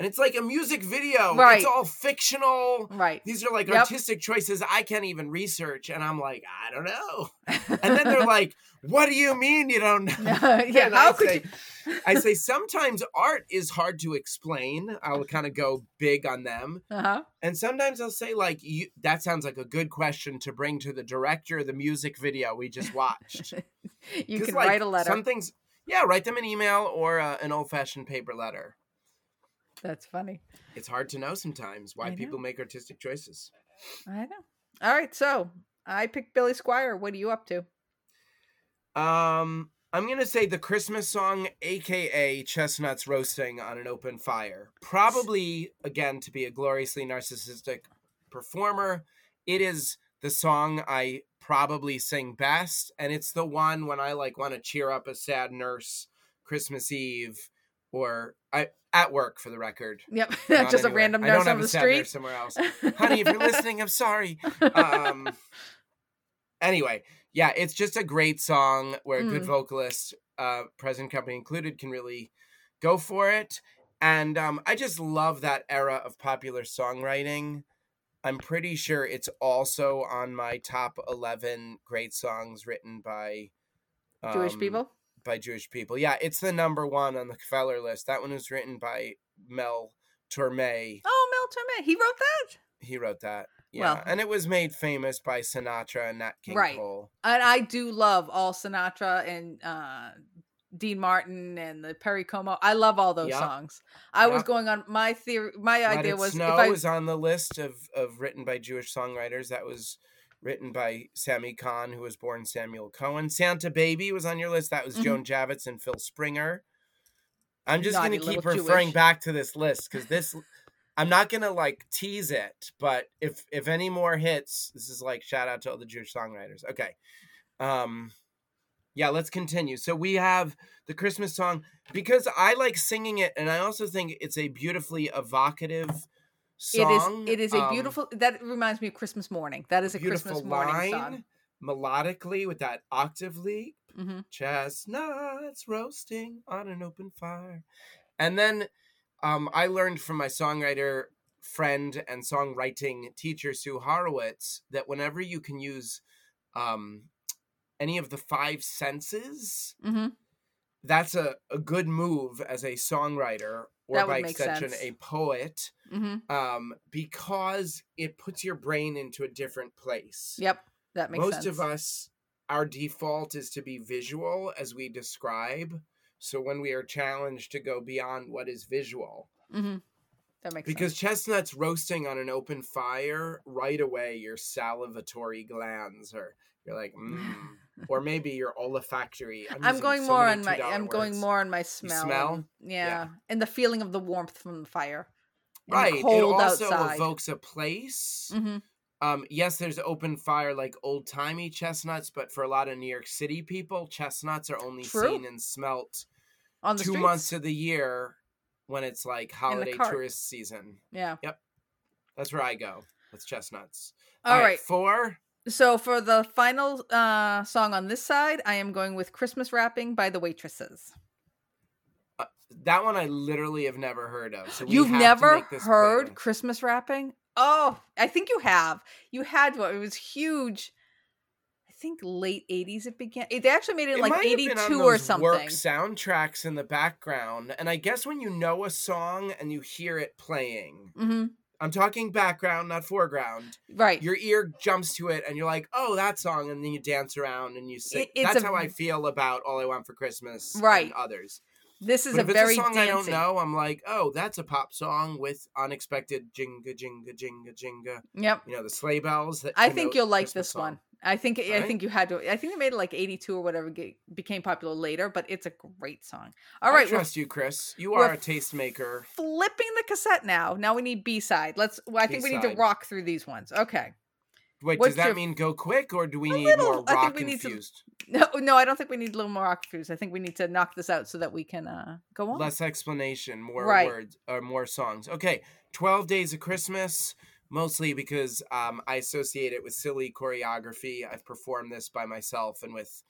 Speaker 1: And it's like a music video.
Speaker 2: Right.
Speaker 1: It's all fictional.
Speaker 2: Right.
Speaker 1: These are like
Speaker 2: Yep.
Speaker 1: artistic choices I can't even research, and I'm like, I don't know. And then they're like, "What do you mean you don't know?"
Speaker 2: yeah.
Speaker 1: And
Speaker 2: How
Speaker 1: I
Speaker 2: could
Speaker 1: say,
Speaker 2: you?
Speaker 1: I say sometimes art is hard to explain. I'll kind of go big on them,
Speaker 2: Uh-huh.
Speaker 1: and sometimes I'll say like, you, "That sounds like a good question to bring to the director of the music video we just watched."
Speaker 2: you can
Speaker 1: like,
Speaker 2: write a letter.
Speaker 1: Some things, yeah, write them an email or uh, an old-fashioned paper letter.
Speaker 2: That's funny.
Speaker 1: It's hard to know sometimes why
Speaker 2: know.
Speaker 1: people make artistic choices.
Speaker 2: I know. All right, so I picked Billy Squier. What are you up to?
Speaker 1: Um, I'm gonna say the Christmas song, aka chestnuts roasting on an open fire. Probably again to be a gloriously narcissistic performer. It is the song I probably sing best, and it's the one when I like want to cheer up a sad nurse Christmas Eve, or I at work for the record.
Speaker 2: Yep, just a
Speaker 1: anywhere.
Speaker 2: random
Speaker 1: I
Speaker 2: nurse on
Speaker 1: a
Speaker 2: the street.
Speaker 1: somewhere else. Honey, if you're listening, I'm sorry. Um, anyway, yeah, it's just a great song where a good
Speaker 2: Mm.
Speaker 1: vocalist, uh, present company included, can really go for it. And um, I just love that era of popular songwriting. I'm pretty sure it's also on my top 11 great songs written by
Speaker 2: Jewish
Speaker 1: um,
Speaker 2: people.
Speaker 1: By Jewish people. Yeah, it's the number one on the Feller list. That one was written by Mel Torme.
Speaker 2: Oh, Mel Torme. He wrote that.
Speaker 1: He wrote that. Yeah.
Speaker 2: Well-
Speaker 1: and it was made famous by Sinatra and Nat King
Speaker 2: Right.
Speaker 1: Cole.
Speaker 2: And I do love all Sinatra and uh, Dean Martin and the Perry Como. I love all those
Speaker 1: Yep.
Speaker 2: songs. I was going on my theory. My
Speaker 1: Let
Speaker 2: idea was
Speaker 1: Snow
Speaker 2: if I
Speaker 1: is on the list of, of written by Jewish songwriters. That was written by Sammy Cahn, who was born Samuel Cohen. Santa Baby was on your list. That was
Speaker 2: Mhm.
Speaker 1: Joan Javits and Phil Springer. I'm just going to keep referring
Speaker 2: Jewish.
Speaker 1: back to this list because this, I'm not going to like tease it, but if if any more hits, this is like shout out to all the Jewish songwriters. Okay. Um, yeah, let's continue. So we have the Christmas song because I like singing it, and I also think it's a beautifully evocative song.
Speaker 2: it is it is a
Speaker 1: um,
Speaker 2: beautiful that reminds me of Christmas morning. That is a
Speaker 1: beautiful
Speaker 2: Christmas morning
Speaker 1: line
Speaker 2: song.
Speaker 1: melodically with that octave leap.
Speaker 2: hmm
Speaker 1: Chestnuts roasting on an open fire, and then um, I learned from my songwriter friend and songwriting teacher Sue Horowitz that whenever you can use um, any of the five senses
Speaker 2: hmm
Speaker 1: that's a, a good move as a songwriter or
Speaker 2: That
Speaker 1: by extension
Speaker 2: sense.
Speaker 1: a poet
Speaker 2: hmm
Speaker 1: um, because it puts your brain into a different place.
Speaker 2: Yep, that makes sense.
Speaker 1: Most
Speaker 2: sense.
Speaker 1: of us, our default is to be visual as we describe. So when we are challenged to go beyond what is visual,
Speaker 2: hmm That makes sense.
Speaker 1: because
Speaker 2: sense.
Speaker 1: chestnuts roasting on an open fire, right away your salivatory glands are you're like, mm. Or maybe your olfactory. I'm,
Speaker 2: I'm going
Speaker 1: so
Speaker 2: more on my. I'm going more on my smell.
Speaker 1: smell?
Speaker 2: yeah,
Speaker 1: Yeah.
Speaker 2: and the feeling of the warmth from the fire. and the
Speaker 1: Right. It also
Speaker 2: outside.
Speaker 1: evokes a place.
Speaker 2: hmm
Speaker 1: Um, yes, there's open fire like old timey chestnuts, but for a lot of New York City people, chestnuts are only
Speaker 2: True.
Speaker 1: seen and smelt
Speaker 2: On the
Speaker 1: two
Speaker 2: streets.
Speaker 1: months of the year when it's like holiday tourist season.
Speaker 2: Yeah. Yep.
Speaker 1: That's where I go with chestnuts.
Speaker 2: All right.
Speaker 1: Four.
Speaker 2: So for the final uh, song on this side, I am going with "Christmas Wrapping" by the Waitresses.
Speaker 1: That one I literally have never heard of. So
Speaker 2: You've never heard. Christmas Wrapping? Oh, I think you have. You had one. It was huge. I think late '80s it began. They actually made it, in like
Speaker 1: might have been on
Speaker 2: '82 or something.
Speaker 1: Work soundtracks in the background, and I guess when you know a song and you hear it playing,
Speaker 2: hmm
Speaker 1: I'm talking background, not foreground.
Speaker 2: Right.
Speaker 1: your ear jumps to it and you're like, oh, that song, and then you dance around and you sing.
Speaker 2: It-
Speaker 1: That's
Speaker 2: a-
Speaker 1: how I feel about All I Want for Christmas
Speaker 2: Right.
Speaker 1: and others.
Speaker 2: this is
Speaker 1: But
Speaker 2: a
Speaker 1: if it's
Speaker 2: very
Speaker 1: a song
Speaker 2: dancey.
Speaker 1: I don't know, I'm like, oh, that's a pop song with unexpected jinga jinga jinga jinga.
Speaker 2: Yep.
Speaker 1: You know, the sleigh bells. That
Speaker 2: I think you'll like
Speaker 1: Christmas
Speaker 2: this
Speaker 1: song.
Speaker 2: one. I think I think you had to. I think they made it like '82 or whatever ge- became popular later, but it's a great song. All
Speaker 1: I
Speaker 2: right,
Speaker 1: trust you, Chris. You
Speaker 2: we're
Speaker 1: a tastemaker.
Speaker 2: flipping the cassette now. Now we need B side. Let's. Well, I think we need to rock through these ones. Okay.
Speaker 1: Wait,
Speaker 2: What's
Speaker 1: does that
Speaker 2: your-
Speaker 1: mean go quick, or do we
Speaker 2: A
Speaker 1: need
Speaker 2: little.
Speaker 1: more
Speaker 2: I think
Speaker 1: rock
Speaker 2: we need to-
Speaker 1: infused?
Speaker 2: No, no, I don't think we need a little more rock throughs. I think we need to knock this out so that we can uh go on.
Speaker 1: Less explanation, more
Speaker 2: Right.
Speaker 1: words, or more songs. Okay, Twelve Days of Christmas, mostly because um, I associate it with silly choreography. I've performed this by myself and with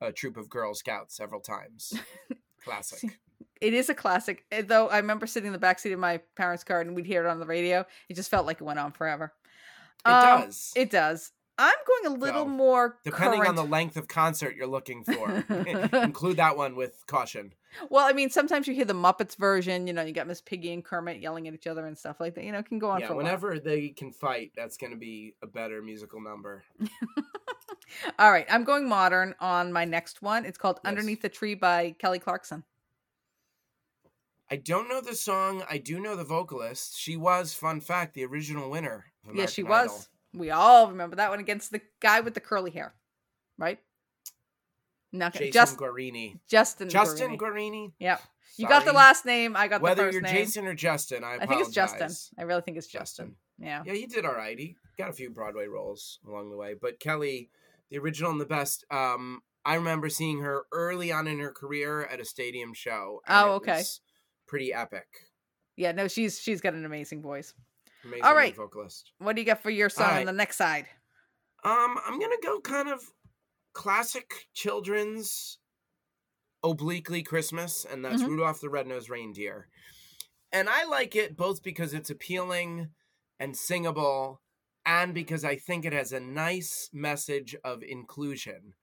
Speaker 1: a troop of Girl Scouts several times. Classic.
Speaker 2: It is a classic. eh, Though I remember sitting in the backseat of my parents' car and we'd hear it on the radio. It just felt like it went on forever.
Speaker 1: It
Speaker 2: Um,
Speaker 1: does.
Speaker 2: It does. I'm going a little
Speaker 1: So,
Speaker 2: more
Speaker 1: Depending on the length of concert you're looking for, include that one with caution.
Speaker 2: Well, I mean, sometimes you hear the Muppets version. You know, you got Miss Piggy and Kermit yelling at each other and stuff like that. You know, it can go on
Speaker 1: Yeah,
Speaker 2: for a while.
Speaker 1: whenever they can fight, that's going to be a better musical number.
Speaker 2: All right, I'm going modern on my next one. It's called
Speaker 1: Yes.
Speaker 2: "Underneath the Tree" by Kelly Clarkson.
Speaker 1: I don't know the song. I do know the vocalist. She was, fun fact, the original winner. Yes,
Speaker 2: yeah, she
Speaker 1: American
Speaker 2: was. We all remember that one against the guy with the curly hair, right? Not
Speaker 1: Jason
Speaker 2: just
Speaker 1: Guarini.
Speaker 2: Justin.
Speaker 1: Justin
Speaker 2: Guarini.
Speaker 1: Guarini.
Speaker 2: Yep. You got the last name. I got
Speaker 1: Whether
Speaker 2: the 1st
Speaker 1: you're
Speaker 2: name.
Speaker 1: Jason or Justin, I
Speaker 2: I think it's Justin. I really think it's Justin.
Speaker 1: Justin.
Speaker 2: Yeah.
Speaker 1: Yeah, he did all right. He got a few Broadway roles along the way. But Kelly, the original and the best, um, I remember seeing her early on in her career at a stadium show.
Speaker 2: Oh, okay.
Speaker 1: Pretty epic.
Speaker 2: Yeah. No, she's she's got an amazing voice.
Speaker 1: Amazing
Speaker 2: All right.
Speaker 1: vocalist.
Speaker 2: What do you got for your song on the next side?
Speaker 1: Um, I'm gonna go kind of classic children's obliquely Christmas, and that's
Speaker 2: Mhm.
Speaker 1: Rudolph the Red-Nosed Reindeer. And I like it both because it's appealing and singable, and because I think it has a nice message of inclusion.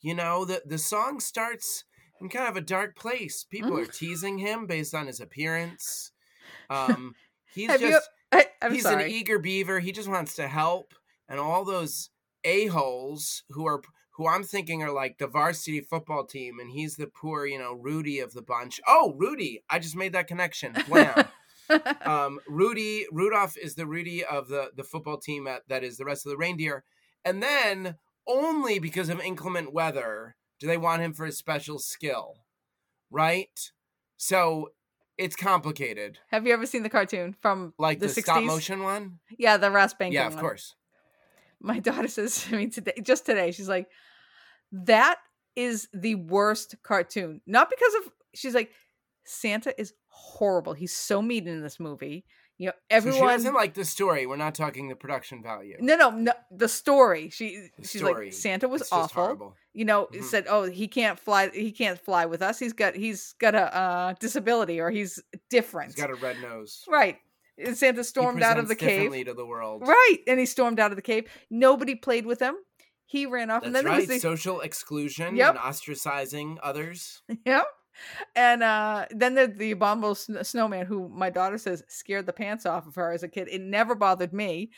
Speaker 1: You know, the the song starts in kind of a dark place. People
Speaker 2: Mhm.
Speaker 1: are teasing him based on his appearance. Um, he's
Speaker 2: Have
Speaker 1: just
Speaker 2: I, I'm
Speaker 1: he's
Speaker 2: sorry.
Speaker 1: an eager beaver. He just wants to help, and all those a holes who are who I'm thinking are like the varsity football team, and he's the poor, you know, Rudy of the bunch. Oh, Rudy! I just made that connection. Blam. um, Rudy Rudolph is the Rudy of the the football team at, that is the rest of the reindeer, and then only because of inclement weather do they want him for his special skill, right? So it's complicated,
Speaker 2: Have you ever seen the cartoon from
Speaker 1: like the,
Speaker 2: the 60s?
Speaker 1: stop motion one.
Speaker 2: Yeah, the Ras Banking
Speaker 1: Yeah, of
Speaker 2: one.
Speaker 1: course.
Speaker 2: My daughter says to me today, just today, she's like, "That is the worst cartoon." Not because of she's like, Santa is horrible. He's so mean in this movie. You know,
Speaker 1: So she
Speaker 2: everyone.
Speaker 1: doesn't like the story. We're not talking the production value.
Speaker 2: no, no, no. The story. She
Speaker 1: The
Speaker 2: she's
Speaker 1: story.
Speaker 2: like Santa was
Speaker 1: It's
Speaker 2: awful.
Speaker 1: horrible.
Speaker 2: You know,
Speaker 1: Mhm.
Speaker 2: said, "Oh, he can't fly. He can't fly with us. He's got he's got a uh, disability or he's different."
Speaker 1: He's got a red nose.
Speaker 2: right. And Santa stormed out of the cave.
Speaker 1: to the world.
Speaker 2: Right. And he stormed out of the cave. Nobody played with him. He ran off.
Speaker 1: That's
Speaker 2: and then there
Speaker 1: right.
Speaker 2: was the,
Speaker 1: Social exclusion
Speaker 2: Yep.
Speaker 1: and ostracizing others.
Speaker 2: yeah. And uh, then the, the sn- snowman, who my daughter says scared the pants off of her as a kid. It never bothered me,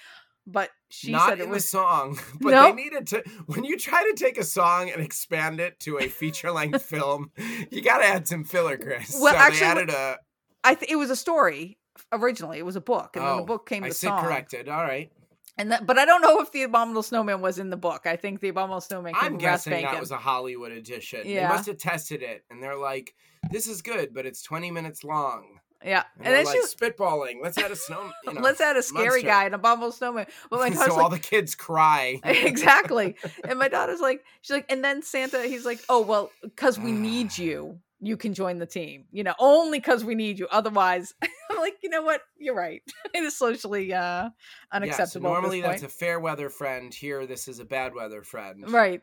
Speaker 2: but she
Speaker 1: not
Speaker 2: said
Speaker 1: in
Speaker 2: it was.
Speaker 1: the song, but
Speaker 2: No.
Speaker 1: they needed to. When you try to take a song and expand it to a feature-length film, you got to add some filler, Chris.
Speaker 2: Well,
Speaker 1: so
Speaker 2: actually,
Speaker 1: they added a.
Speaker 2: I th- it was a story originally. It was a book, and then the
Speaker 1: Oh,
Speaker 2: book came
Speaker 1: I
Speaker 2: the
Speaker 1: sit
Speaker 2: song.
Speaker 1: corrected. All right.
Speaker 2: And that, but I don't know if the abominable snowman was in the book. I think the abominable snowman
Speaker 1: I'm guessing that was a Hollywood edition.
Speaker 2: Yeah.
Speaker 1: They must have tested it, and they're like, "This is good, but it's 20 minutes long."
Speaker 2: yeah.
Speaker 1: And,
Speaker 2: And, then she
Speaker 1: like spitballing. Let's add a snow. You know,
Speaker 2: let's add a scary
Speaker 1: monster."
Speaker 2: guy, an abominable snowman. But my
Speaker 1: so
Speaker 2: daughter's
Speaker 1: all
Speaker 2: like,
Speaker 1: the kids cry.
Speaker 2: exactly. And my daughter's like, she's like, and then Santa, he's like, oh well, because we need you, you can join the team. You know, only because we need you. Otherwise, I'm like, you know what? You're right. it is socially uh unacceptable. At this
Speaker 1: normally that's a fair weather friend. Here, this is a bad weather friend.
Speaker 2: right.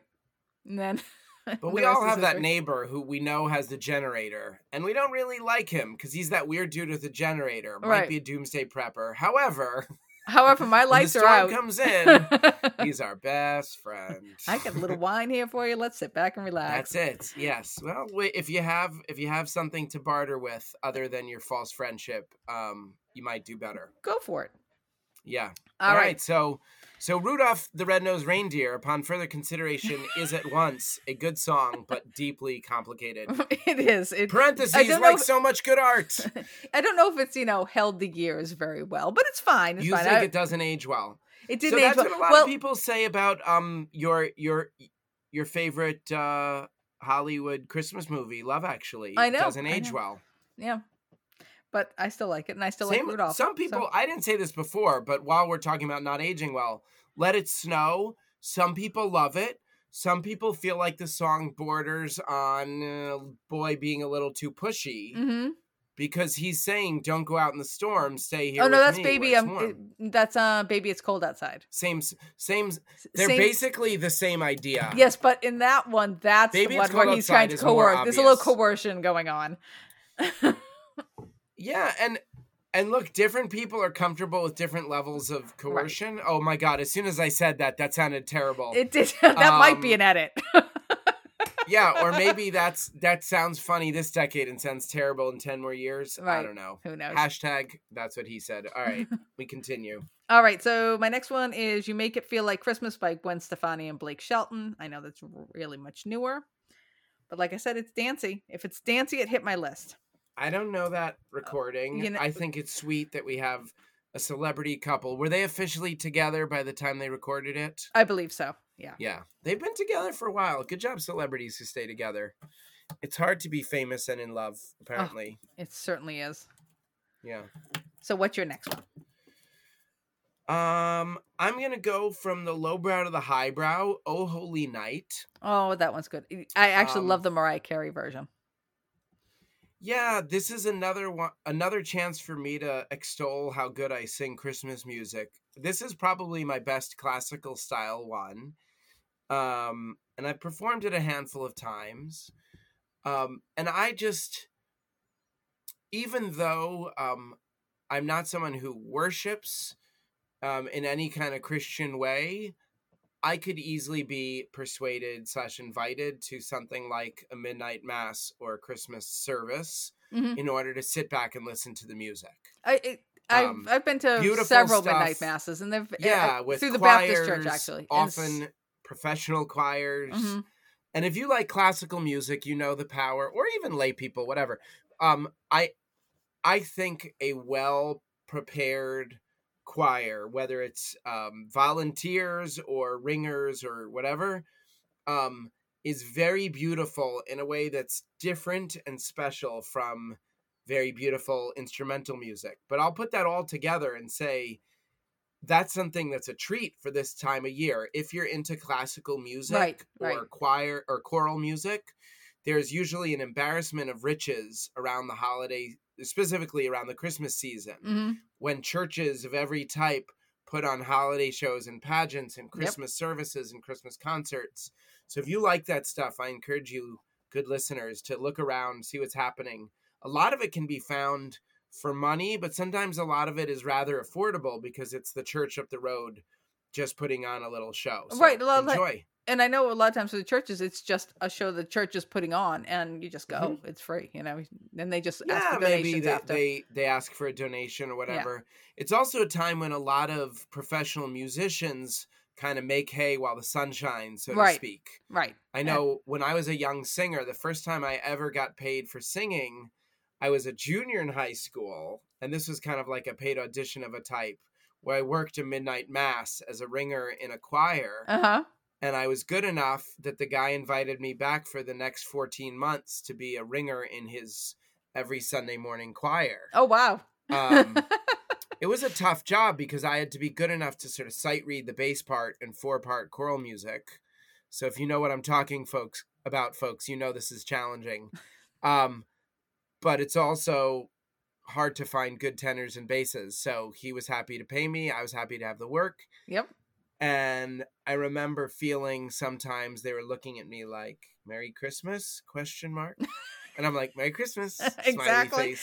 Speaker 2: And then,
Speaker 1: But we all have that neighbor who we know has the generator, and we don't really like him because he's that weird dude with the generator. Might
Speaker 2: Right.
Speaker 1: be a doomsday prepper. However,
Speaker 2: However, my lights are out.
Speaker 1: comes in, he's our best friend.
Speaker 2: I got a little wine here for you. Let's sit back and relax.
Speaker 1: That's it. Yes. Well, if you have if you have something to barter with other than your false friendship, um, you might do better.
Speaker 2: Go for it.
Speaker 1: Yeah.
Speaker 2: All right.
Speaker 1: So, so Rudolph the Red-Nosed Reindeer, upon further consideration, is at once a good song but deeply complicated.
Speaker 2: it is. It,
Speaker 1: Parentheses like
Speaker 2: if-
Speaker 1: so much good art.
Speaker 2: I don't know if it's you know held the years very well, but it's fine. It's
Speaker 1: you
Speaker 2: fine.
Speaker 1: think
Speaker 2: I-
Speaker 1: it doesn't age well?
Speaker 2: it
Speaker 1: so
Speaker 2: didn't age
Speaker 1: that's
Speaker 2: well.
Speaker 1: what a lot
Speaker 2: well,
Speaker 1: of people say about um your your your favorite uh Hollywood Christmas movie, Love Actually.
Speaker 2: I
Speaker 1: It
Speaker 2: know,
Speaker 1: doesn't age
Speaker 2: know.
Speaker 1: well.
Speaker 2: yeah, but I still like it, and I still
Speaker 1: Same,
Speaker 2: like Rudolph.
Speaker 1: some
Speaker 2: so-
Speaker 1: people, I didn't say this before, but while we're talking about not aging well, Let It Snow, some people love it. Some people feel like the song borders on uh, boy being a little too pushy
Speaker 2: Mhm.
Speaker 1: because he's saying, "Don't go out in the storm, stay here."
Speaker 2: Oh no, that's baby. Um, that's uh, baby. It's cold outside.
Speaker 1: same, same. They're
Speaker 2: same-
Speaker 1: basically the same idea.
Speaker 2: Yes, but in that one, that's
Speaker 1: Baby,
Speaker 2: the one where he's trying to coerce. There's a little coercion going on.
Speaker 1: Yeah, and and look, different people are comfortable with different levels of coercion. Oh my god, as soon as I said that, that sounded terrible.
Speaker 2: it did. that might be
Speaker 1: Um,
Speaker 2: an edit.
Speaker 1: yeah, or maybe that's that sounds funny this decade and sounds terrible in 10 more years. I don't know.
Speaker 2: Who knows?
Speaker 1: Hashtag that's what he said. All right, we continue.
Speaker 2: All right, so my next one is "You Make It Feel Like Christmas" by Gwen Stefani and Blake Shelton. I know that's really much newer, but like I said, it's dancey. If it's dancey, it hit my list.
Speaker 1: I don't know that recording.
Speaker 2: you know-
Speaker 1: I think it's sweet that we have a celebrity couple. Were they officially together by the time they recorded it?
Speaker 2: I believe so. Yeah.
Speaker 1: Yeah, they've been together for a while. Good job, celebrities who stay together. It's hard to be famous and in love, apparently.
Speaker 2: It certainly is.
Speaker 1: Yeah.
Speaker 2: So, what's your next one?
Speaker 1: Um, I'm gonna go from the lowbrow to the highbrow. Oh, holy night!
Speaker 2: Oh, that one's good. I actually
Speaker 1: Um,
Speaker 2: love the Mariah Carey version.
Speaker 1: Yeah, this is another one, another chance for me to extol how good I sing Christmas music. This is probably my best classical style one, um, and I've performed it a handful of times. Um, and I just, even though um, I'm not someone who worships um, in any kind of Christian way, I could easily be persuaded slash invited to something like a midnight mass or a Christmas service
Speaker 2: Mhm.
Speaker 1: in order to sit back and listen to the music.
Speaker 2: I, it, I've,
Speaker 1: um,
Speaker 2: I've been to several midnight masses, and they've
Speaker 1: Yeah, with
Speaker 2: through the
Speaker 1: choirs,
Speaker 2: Baptist church actually. and
Speaker 1: often professional choirs.
Speaker 2: Mhm.
Speaker 1: And if you like classical music, you know the power, or even lay people, whatever. Um, I, I think a well prepared choir, whether it's um, volunteers or ringers or whatever, um, is very beautiful in a way that's different and special from very beautiful instrumental music. But I'll put that all together and say that's something that's a treat for this time of year. If you're into classical music
Speaker 2: Right,
Speaker 1: or
Speaker 2: right.
Speaker 1: choir or choral music, there's usually an embarrassment of riches around the holiday, specifically around the Christmas season,
Speaker 2: Mhm.
Speaker 1: when churches of every type put on holiday shows and pageants and Christmas services and Christmas concerts. So if you like that stuff, I encourage you, good listeners, to look around, see what's happening. A lot of it can be found for money, but sometimes a lot of it is rather affordable because it's the church up the road just putting on a little show. So
Speaker 2: Right, lot like-
Speaker 1: enjoy.
Speaker 2: And I know a lot of times for the churches, it's just a show the church is putting on, and you just go, it's free, you know. Then they just ask
Speaker 1: Mm-hmm. yeah,
Speaker 2: for
Speaker 1: maybe
Speaker 2: donations
Speaker 1: they,
Speaker 2: after.
Speaker 1: they they ask for a donation or whatever. It's also a time when a lot of professional musicians kind of make hay while the sun shines, so
Speaker 2: Right.
Speaker 1: to speak.
Speaker 2: right.
Speaker 1: I know when I was a young singer, the first time I ever got paid for singing, I was a junior in high school, and this was kind of like a paid audition of a type where I worked a midnight mass as a ringer in a choir,
Speaker 2: Uh huh.
Speaker 1: And I was good enough that the guy invited me back for the next 14 months to be a ringer in his every Sunday morning choir.
Speaker 2: Oh wow.
Speaker 1: Um, it was a tough job because I had to be good enough to sort of sight read the bass part and four part choral music. So if you know what I'm talking, folks, about folks, you know this is challenging. Um, but it's also hard to find good tenors and basses. So he was happy to pay me. I was happy to have the work.
Speaker 2: yep.
Speaker 1: And I remember feeling sometimes they were looking at me like "Merry Christmas?" question mark, and I'm like "Merry Christmas?"
Speaker 2: Exactly.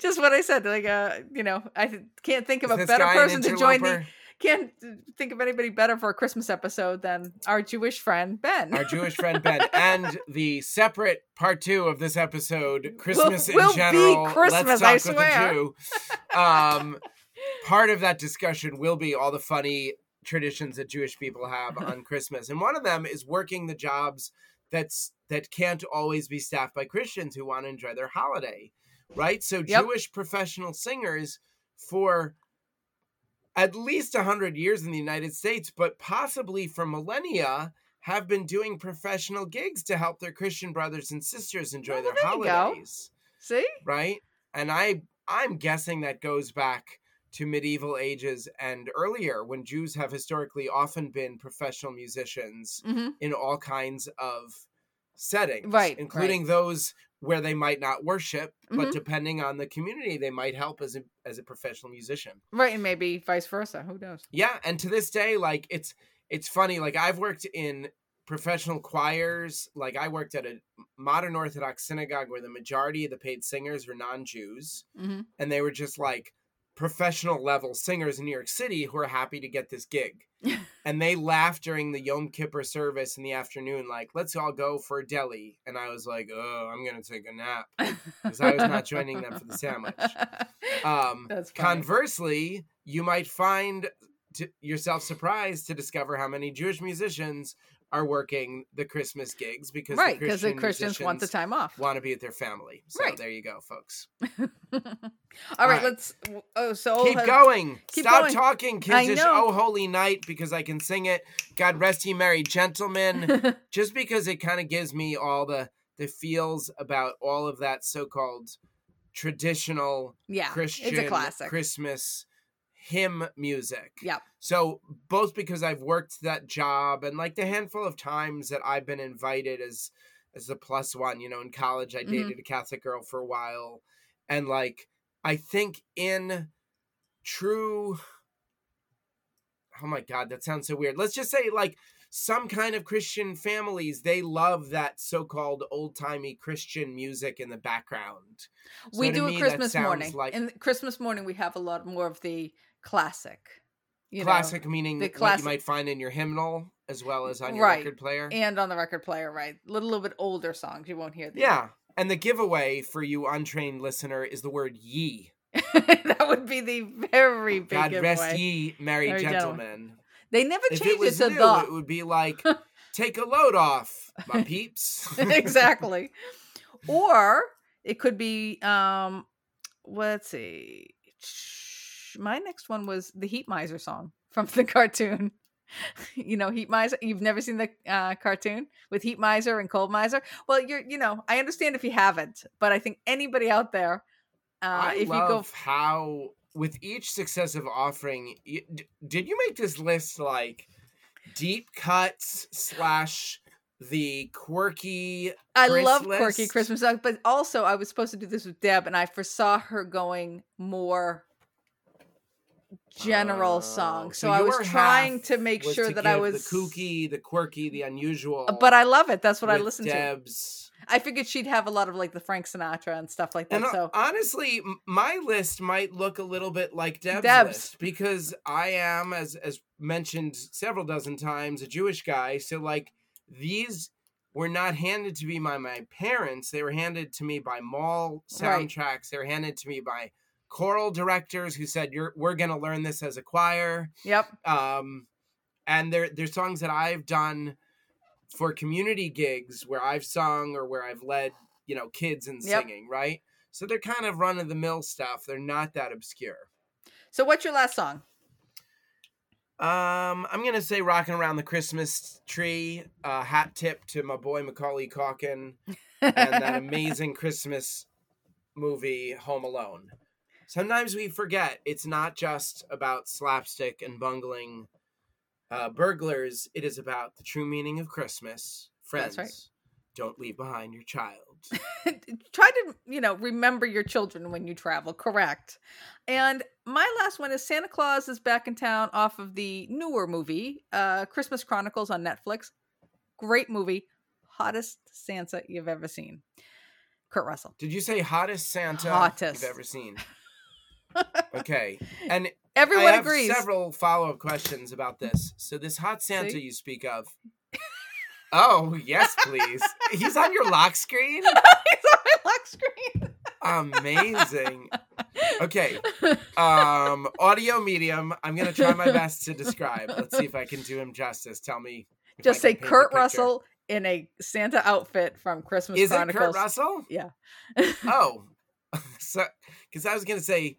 Speaker 2: Just what I said. Like, uh, you know, I can't think of
Speaker 1: Is
Speaker 2: a better person to join the. Can't think of anybody better for a Christmas episode than our Jewish friend Ben.
Speaker 1: our Jewish friend Ben, and the separate part two of this episode, Christmas
Speaker 2: will
Speaker 1: in
Speaker 2: be
Speaker 1: general.
Speaker 2: Christmas,
Speaker 1: Let's
Speaker 2: I
Speaker 1: talk with a
Speaker 2: swear.
Speaker 1: Jew. Um, part of that discussion will be all the funny traditions that Jewish people have mm-hmm. on Christmas, and one of them is working the jobs that's that can't always be staffed by Christians who want to enjoy their holiday, right? So
Speaker 2: Yep.
Speaker 1: Jewish professional singers for at least 100 years in the United States, but possibly for millennia, have been doing professional gigs to help their Christian brothers and sisters enjoy
Speaker 2: Oh,
Speaker 1: their
Speaker 2: there you go.
Speaker 1: holidays.
Speaker 2: See?
Speaker 1: Right? And I I'm guessing that goes back to medieval ages and earlier when Jews have historically often been professional musicians
Speaker 2: hmm
Speaker 1: in all kinds of settings,
Speaker 2: Right,
Speaker 1: including those where they might not worship, but
Speaker 2: Mhm.
Speaker 1: depending on the community, they might help as a as a professional musician.
Speaker 2: Right, and maybe vice versa. Who knows?
Speaker 1: Yeah, and to this day, like it's it's funny. Like I've worked in professional choirs. Like I worked at a modern Orthodox synagogue where the majority of the paid singers were non-Jews,
Speaker 2: Mhm.
Speaker 1: and they were just like professional level singers in New York City who are happy to get this gig. and they laughed during the Yom Kippur service in the afternoon, like, let's all go for a deli. And I was like, oh, I'm going to take a nap because I was not joining them for the sandwich. Um, conversely, you might find t- yourself surprised to discover how many Jewish musicians are working the Christmas gigs because
Speaker 2: right, because the
Speaker 1: Christian
Speaker 2: Christians want the time off.
Speaker 1: want to be with their family. So
Speaker 2: Right.
Speaker 1: there you go, folks.
Speaker 2: All right,
Speaker 1: right.
Speaker 2: let's. Oh, so
Speaker 1: Keep going.
Speaker 2: keep
Speaker 1: Stop
Speaker 2: going.
Speaker 1: talking,
Speaker 2: know.
Speaker 1: Oh, holy night, because I can sing it. God rest ye merry gentlemen. Just because it kind of gives me all the the feels about all of that so-called traditional
Speaker 2: yeah,
Speaker 1: Christian
Speaker 2: it's a classic.
Speaker 1: Christmas hymn music.
Speaker 2: Yeah.
Speaker 1: So both because I've worked that job and like the handful of times that I've been invited as as the plus one, you know, in college I
Speaker 2: Mhm.
Speaker 1: dated a Catholic girl for a while and like I think in true Oh my god, that sounds so weird. Let's just say like some kind of Christian families, they love that so-called old-timey Christian music in the background.
Speaker 2: we
Speaker 1: So to
Speaker 2: do
Speaker 1: me,
Speaker 2: Christmas morning.
Speaker 1: like-
Speaker 2: In Christmas morning, we have a lot more of the classic. You
Speaker 1: classic meaning
Speaker 2: the classic-
Speaker 1: you might find in your hymnal as well as on your
Speaker 2: Right.
Speaker 1: record player.
Speaker 2: and on the record player, right? A little, little bit older songs. You won't hear the
Speaker 1: yeah. And the giveaway for you untrained listener is the word ye.
Speaker 2: that would be the very big
Speaker 1: God
Speaker 2: giveaway.
Speaker 1: rest ye, merry
Speaker 2: Merry gentlemen.
Speaker 1: gentlemen.
Speaker 2: They never
Speaker 1: If it
Speaker 2: changed it,
Speaker 1: was
Speaker 2: to
Speaker 1: new,
Speaker 2: the.
Speaker 1: it would be like, take a load off, my peeps.
Speaker 2: exactly. Or it could be um let's see. My next one was the Heat Miser song from the cartoon. you know, Heat Miser. You've never seen the uh, cartoon with Heat Miser and Cold Miser. Well, you're, you know, I understand if you haven't, but I think anybody out there, uh,
Speaker 1: I
Speaker 2: if
Speaker 1: love
Speaker 2: you go,
Speaker 1: how with each successive offering, y- d- did you make this list like deep cuts slash the quirky?
Speaker 2: I
Speaker 1: Chris
Speaker 2: love quirky? Christmas songs, but also I was supposed to do this with Deb, and I foresaw her going more general
Speaker 1: Oh,
Speaker 2: songs. So,
Speaker 1: so
Speaker 2: I was trying to make sure
Speaker 1: to
Speaker 2: that I was
Speaker 1: the kooky, the quirky, the unusual.
Speaker 2: Uh, But I love it. That's what I
Speaker 1: with
Speaker 2: listen to.
Speaker 1: Deb's.
Speaker 2: I figured she'd have a lot of like the Frank Sinatra and stuff like that.
Speaker 1: And uh,
Speaker 2: so
Speaker 1: honestly, my list might look a little bit like Deb's,
Speaker 2: Deb's.
Speaker 1: list because I am, as as mentioned several dozen times, a Jewish guy. So like these were not handed to me by my parents; they were handed to me by mall
Speaker 2: Right.
Speaker 1: soundtracks. They were handed to me by choral directors who said, "You're we're going to learn this as a choir."
Speaker 2: yep.
Speaker 1: um and they're they're songs that i've done for community gigs where i've sung or where i've led you know kids in
Speaker 2: Yep.
Speaker 1: singing right so they're kind of run of the mill stuff they're not that obscure
Speaker 2: So what's your last song?
Speaker 1: um i'm gonna say rocking around the christmas tree uh hat tip to my boy macaulay Culkin and that amazing christmas movie home alone sometimes we forget it's not just about slapstick and bungling uh, burglars it is about the true meaning of christmas friends
Speaker 2: That's right.
Speaker 1: don't leave behind your child
Speaker 2: Try to, you know, remember your children when you travel. Correct. And my last one is Santa Claus is back in town off of the newer movie, uh, Christmas Chronicles on Netflix. Great movie. Hottest Santa you've ever seen. Kurt Russell.
Speaker 1: did you say hottest santa
Speaker 2: Hottest.
Speaker 1: you've ever seen okay and
Speaker 2: Everyone
Speaker 1: I have
Speaker 2: agrees.
Speaker 1: several follow-up questions about this so this hot santa
Speaker 2: See?
Speaker 1: you speak of oh yes please he's on your lock screen
Speaker 2: He's on my lock screen.
Speaker 1: amazing okay um audio medium i'm gonna try my best to describe let's see if i can do him justice tell me
Speaker 2: Just say
Speaker 1: can paint the
Speaker 2: Kurt. Russell in a Santa outfit from Christmas
Speaker 1: is it
Speaker 2: Chronicles.
Speaker 1: kurt russell
Speaker 2: Yeah.
Speaker 1: oh so because i was gonna say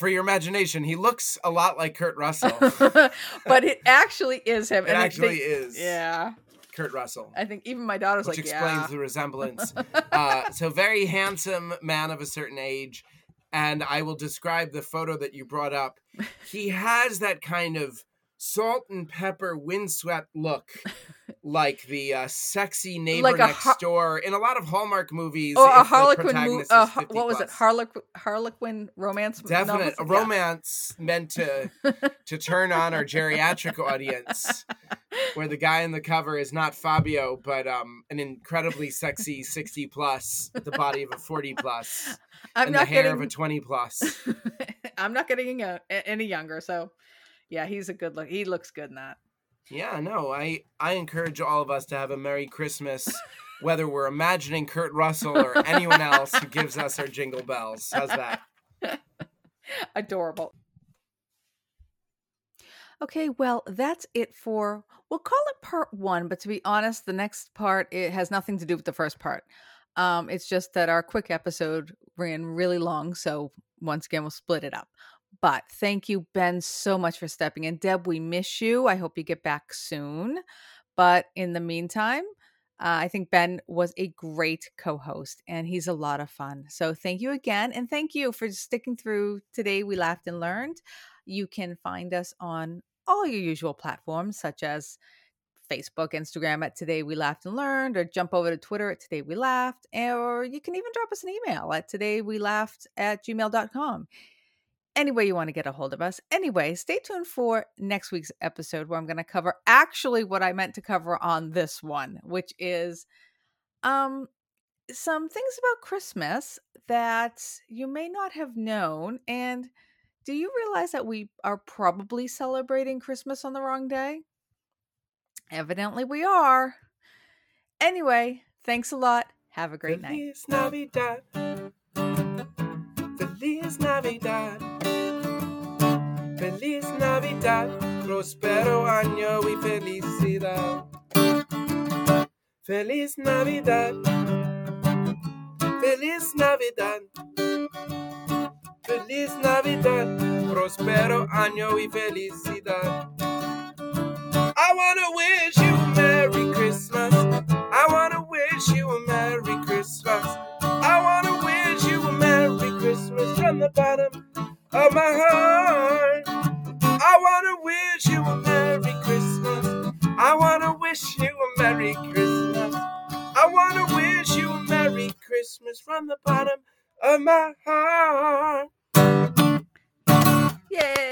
Speaker 1: for your imagination he looks a lot like kurt russell
Speaker 2: but it actually is him. and
Speaker 1: actually
Speaker 2: think-
Speaker 1: is
Speaker 2: Yeah.
Speaker 1: kurt russell
Speaker 2: I think even my daughter's
Speaker 1: which
Speaker 2: like,
Speaker 1: explains
Speaker 2: yeah.
Speaker 1: the resemblance uh, so very handsome man of a certain age and i will describe the photo that you brought up he has that kind of salt and pepper windswept look like the uh, sexy neighbor
Speaker 2: Like
Speaker 1: next door in a lot of Hallmark movies.
Speaker 2: or a Harlequin movie.
Speaker 1: protagonist
Speaker 2: Uh,
Speaker 1: is 50
Speaker 2: what was it?
Speaker 1: plus.
Speaker 2: Harlequin Harlequin romance.
Speaker 1: Definite a
Speaker 2: novels? Yeah.
Speaker 1: romance meant to to turn on our geriatric audience, where the guy in the cover is not Fabio, but um an incredibly sexy sixty plus, the body of a forty plus,
Speaker 2: I'm
Speaker 1: and
Speaker 2: not
Speaker 1: the hair
Speaker 2: getting.
Speaker 1: of a twenty plus.
Speaker 2: I'm not getting uh, any younger, so yeah, he's a good look. He looks good in that.
Speaker 1: Yeah, no, I I encourage all of us to have a Merry Christmas, whether we're imagining Kurt Russell or anyone else who gives us our jingle bells. How's that?
Speaker 2: Adorable. Okay, well, that's it for we'll call it part one, but to be honest, the next part it has nothing to do with the first part. Um, it's just that our quick episode ran really long, so once again we'll split it up. But thank you, Ben, so much for stepping in. Deb, we miss you. I hope you get back soon. But in the meantime, uh, I think Ben was a great co host and he's a lot of fun. So thank you again. And thank you for sticking through today. We laughed and learned. You can find us on all your usual platforms, such as Facebook, Instagram at Today We Laughed and Learned, or jump over to Twitter at Today We Laughed, or you can even drop us an email at Today We Laughed at gmail.com. Any way you want to get a hold of us. Anyway, stay tuned for next week's episode where I'm going to cover actually what I meant to cover on this one, which is um some things about Christmas that you may not have known and do you realize that we are probably celebrating Christmas on the wrong day? Evidently we are. Anyway, thanks a lot. Have a great night.
Speaker 1: Feliz Navidad. Feliz Navidad. Navidad. Prospero año y felicidad. Feliz Navidad. Feliz Navidad. Feliz Navidad. Prospero año y felicidad. I wanna wish you a Merry Christmas. I wanna wish you a Merry Christmas. I wanna wish you a Merry Christmas from the bottom of my heart. wish you a Merry Christmas. I want to wish you a Merry Christmas from the bottom of my heart. Yay!